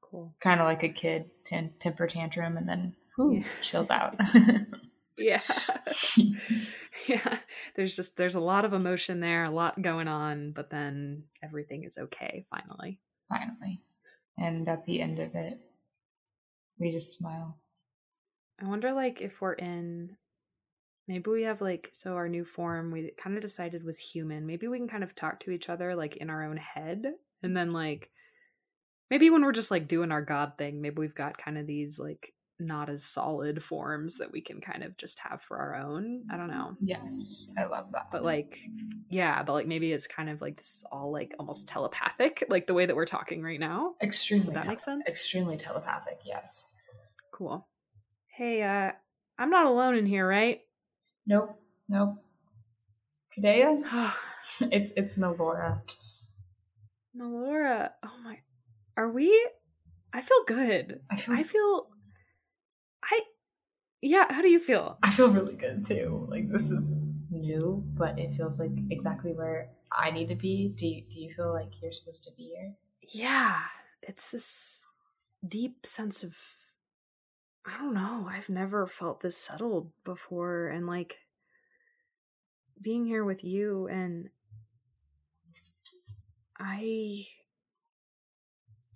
A: Cool.
B: Kind of like a kid t- temper tantrum and then whew, yeah. chills out.
A: Yeah. Yeah. There's just there's a lot of emotion there a lot going on but then everything is okay finally.
B: Finally. And at the end of it we just smile
A: i wonder like if we're in maybe we have like so our new form we kind of decided was human maybe we can kind of talk to each other like in our own head and then like maybe when we're just like doing our god thing maybe we've got kind of these like not as solid forms that we can kind of just have for our own. I don't mm, know.
B: Yes, I love that.
A: But like, yeah, but like maybe it's kind of like this is all like almost telepathic, like the way that we're talking right now.
B: Extremely.
A: Would that makes sense?
B: Extremely telepathic. Yes.
A: Cool. Hey, uh, I'm not alone in here, right?
B: Nope. Nope. Kadea? it's it's Nalora.
A: Nalora. Oh my. Are we? I feel good. I feel, I feel I yeah, how do you feel?
B: I feel really good too. Like this is new, but it feels like exactly where I need to be. Do you, do you feel like you're supposed to be here?
A: Yeah, it's this deep sense of I don't know. I've never felt this settled before and like being here with you and I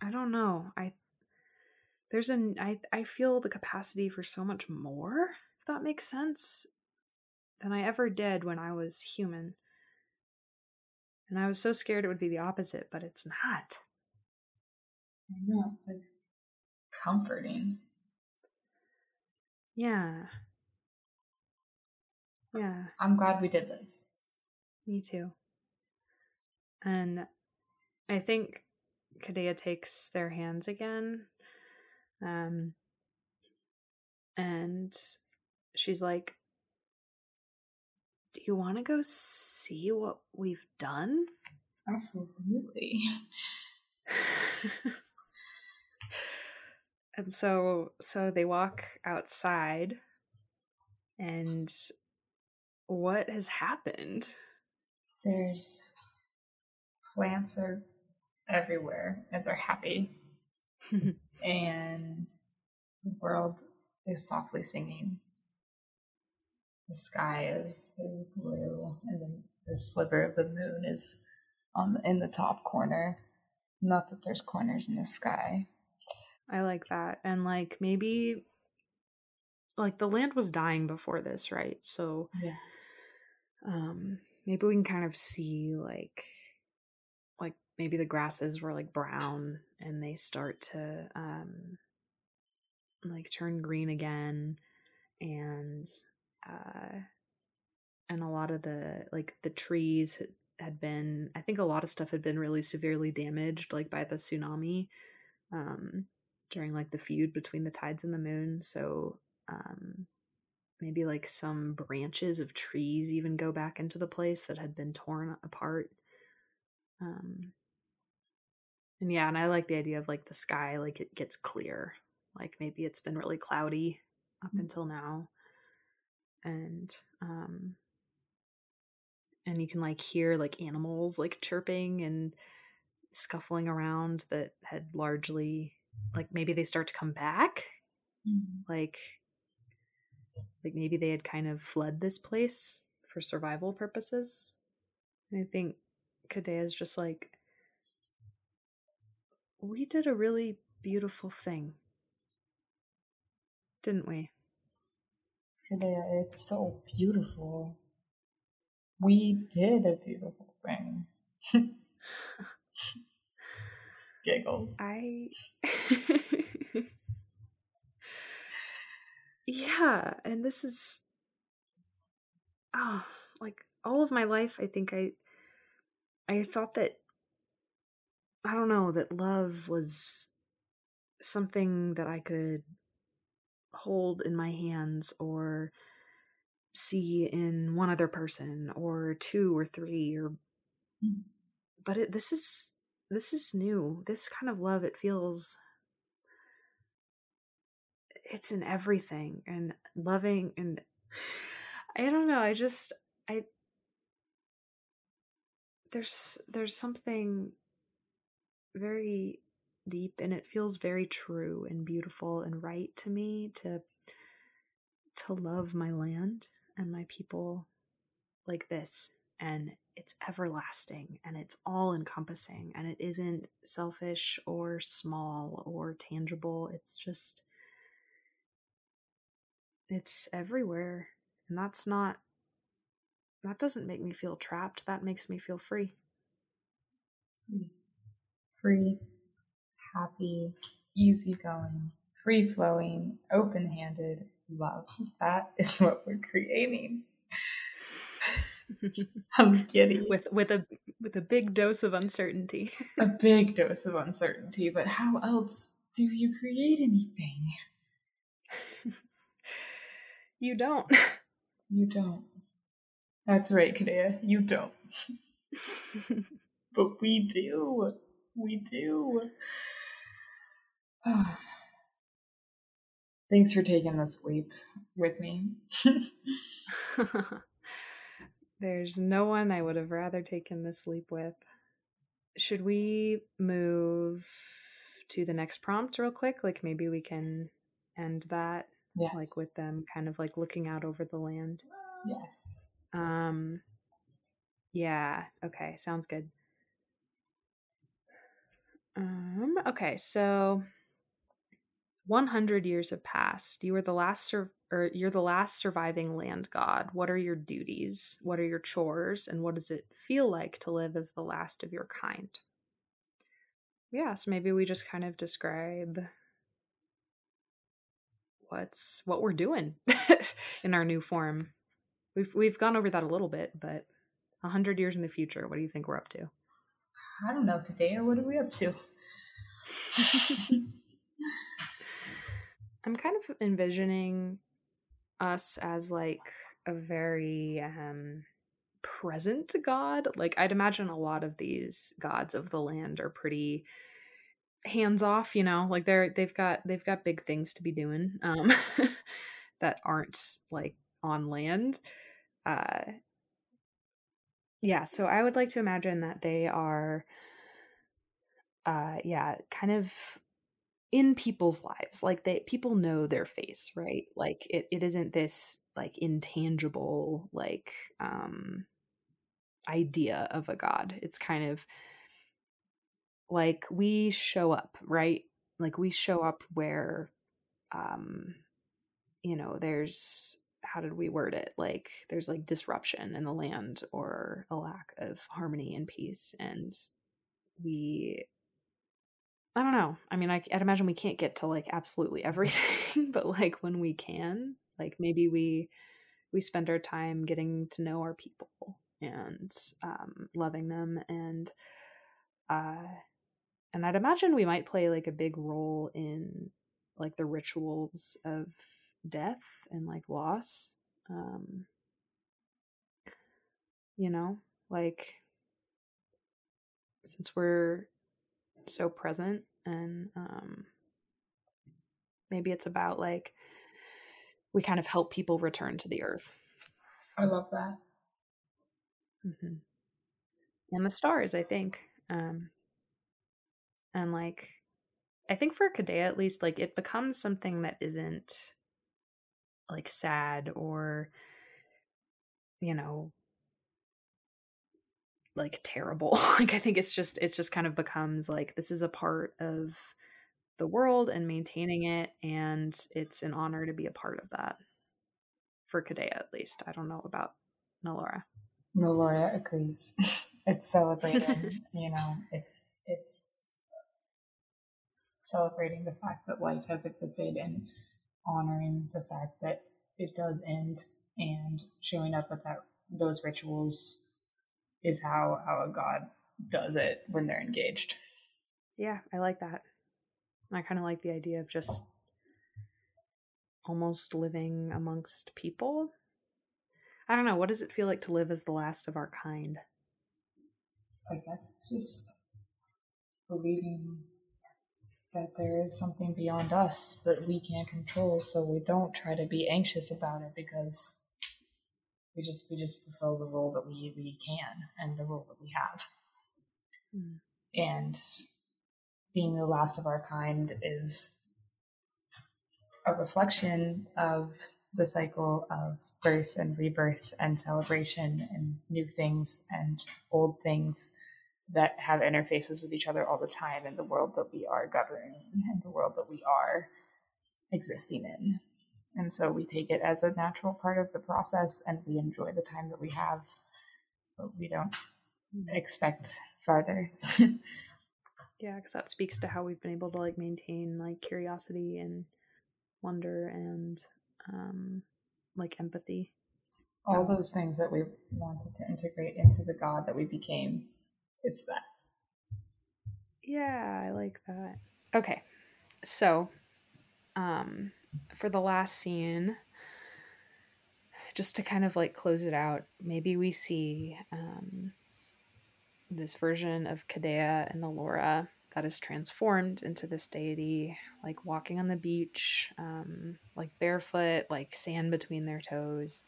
A: I don't know. I there's an I I feel the capacity for so much more, if that makes sense, than I ever did when I was human. And I was so scared it would be the opposite, but it's not.
B: I know, it's like comforting.
A: Yeah. Yeah.
B: I'm glad we did this.
A: Me too. And I think Kadea takes their hands again um, and she's like, Do you want to go see what we've done?
B: Absolutely.
A: and so so they walk outside and what has happened?
B: There's plants are everywhere and they're happy. and the world is softly singing. The sky is is blue, and the, the sliver of the moon is on the, in the top corner. Not that there's corners in the sky.
A: I like that. And like maybe like the land was dying before this, right? So
B: Yeah.
A: um maybe we can kind of see like like maybe the grasses were like brown and they start to um like turn green again and uh and a lot of the like the trees had, had been i think a lot of stuff had been really severely damaged like by the tsunami um during like the feud between the tides and the moon so um maybe like some branches of trees even go back into the place that had been torn apart um and yeah and i like the idea of like the sky like it gets clear like maybe it's been really cloudy up
B: Mm.
A: until now and um and you can like hear like animals like chirping and scuffling around that had largely like maybe they start to come back mm-hmm. like like maybe they had kind of fled this place for survival purposes and i think kadea is just like we did a really beautiful thing didn't we
B: Today, it's so beautiful. We did a beautiful thing. Giggles.
A: I Yeah, and this is oh, like all of my life I think I I thought that I don't know, that love was something that I could hold in my hands or see in one other person or two or three or
B: Mm.
A: but it this is this is new. This kind of love it feels it's in everything and loving and I don't know, I just I there's there's something very deep and it feels very true and beautiful and right to me to to love my land and my people like this and it's everlasting and it's all encompassing and it isn't selfish or small or tangible it's just it's everywhere and that's not that doesn't make me feel trapped that makes me feel free
B: Free, happy, easygoing, free flowing, open handed love. That is what we're creating. I'm giddy.
A: with with a with a big dose of uncertainty
B: a big dose of uncertainty, but how else do you create anything?
A: you don't
B: You don't. That's right, Kadea. You don't. But we do. We do. Thanks for taking this leap with me.
A: There's no one I would have rather taken this leap with. Should we move to the next prompt real quick? Like maybe we can end that
B: yes.
A: like with them kind of like looking out over the land.
B: Yes.
A: Um yeah, okay, sounds good. Um okay, so 100 years have passed. You were the last sur- or you're the last surviving land god. What are your duties? What are your chores and what does it feel like to live as the last of your kind? Yeah, so maybe we just kind of describe what's what we're doing in our new form. We've we've gone over that a little bit, but a 100 years in the future, what do you think we're up to?
B: I don't know, Kadea. What are we up to?
A: I'm kind of envisioning us as like a very um present god. Like I'd imagine a lot of these gods of the land are pretty hands off, you know, like they're they've got they've got big things to be doing um that aren't like on land. Uh yeah, so I would like to imagine that they are uh yeah, kind of in people's lives like they people know their face right like it, it isn't this like intangible like um idea of a god. It's kind of like we show up, right? Like we show up where um you know, there's how did we word it? Like there's like disruption in the land or a lack of harmony and peace and we I don't know. I mean, I, would imagine we can't get to like absolutely everything, but like when we can, like maybe we we spend our time getting to know our people and um, loving them and uh and I'd imagine we might play like a big role in like the rituals of death and like loss. Um you know, like since we're so present and um maybe it's about like we kind of help people return to the earth.
B: I love that.
A: Mm-hmm. And the stars, I think. Um, and like, I think for Kadea at least, like it becomes something that isn't like sad or, you know, like terrible. like I think it's just it's just kind of becomes like this is a part of the world and maintaining it and it's an honor to be a part of that. For Kadea at least. I don't know about Nalora.
B: Nalora agrees. it's celebrating, you know, it's it's celebrating the fact that life has existed and honoring the fact that it does end and showing up with that those rituals is how how a god does it when they're engaged.
A: Yeah, I like that. I kind of like the idea of just almost living amongst people. I don't know. What does it feel like to live as the last of our kind?
B: I guess it's just believing that there is something beyond us that we can't control, so we don't try to be anxious about it because we just we just fulfill the role that we we can and the role that we have. Mm. And being the last of our kind is a reflection of the cycle of birth and rebirth and celebration and new things and old things that have interfaces with each other all the time in the world that we are governing and the world that we are existing in. And so we take it as a natural part of the process and we enjoy the time that we have, but we don't expect farther.
A: yeah, because that speaks to how we've been able to like maintain like curiosity and wonder and um like empathy.
B: So. All those things that we wanted to integrate into the God that we became. It's that.
A: Yeah, I like that. Okay. So, um for the last scene, just to kind of like close it out, maybe we see um, this version of Kadea and Nalora that is transformed into this deity, like walking on the beach, um, like barefoot, like sand between their toes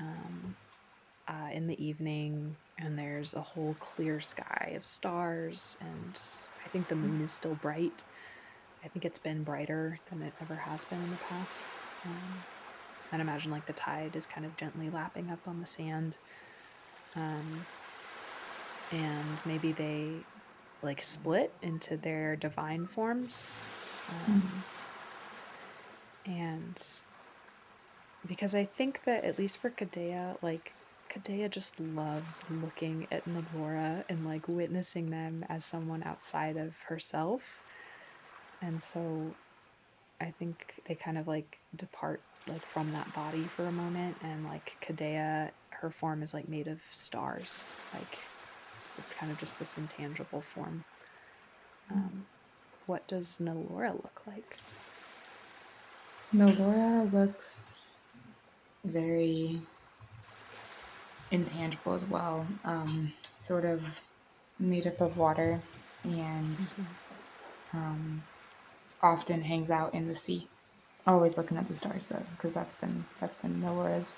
A: um, uh, in the evening. And there's a whole clear sky of stars, and I think the moon is still bright. I think it's been brighter than it ever has been in the past. Um, I'd imagine like the tide is kind of gently lapping up on the sand. Um, and maybe they like split into their divine forms. Um, mm-hmm. And because I think that at least for Kadea, like Kadea just loves looking at Nalora and like witnessing them as someone outside of herself and so I think they kind of like depart like from that body for a moment and like Kadea her form is like made of stars. Like it's kind of just this intangible form. Um, what does Nalora look like?
B: Nalora looks very intangible as well um, sort of made up of water and mm-hmm. um, often hangs out in the sea. Always looking at the stars though, because that's been that's been Nalora's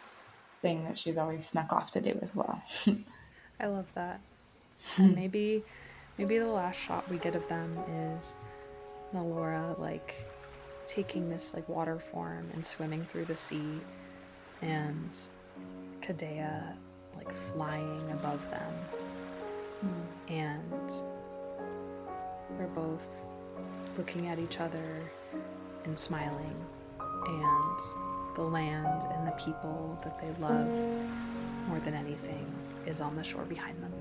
B: thing that she's always snuck off to do as well.
A: I love that. and maybe maybe the last shot we get of them is Nalora like taking this like water form and swimming through the sea and Kadea like flying above them. Mm. And they're both looking at each other and smiling. And the land and the people that they love more than anything is on the shore behind them.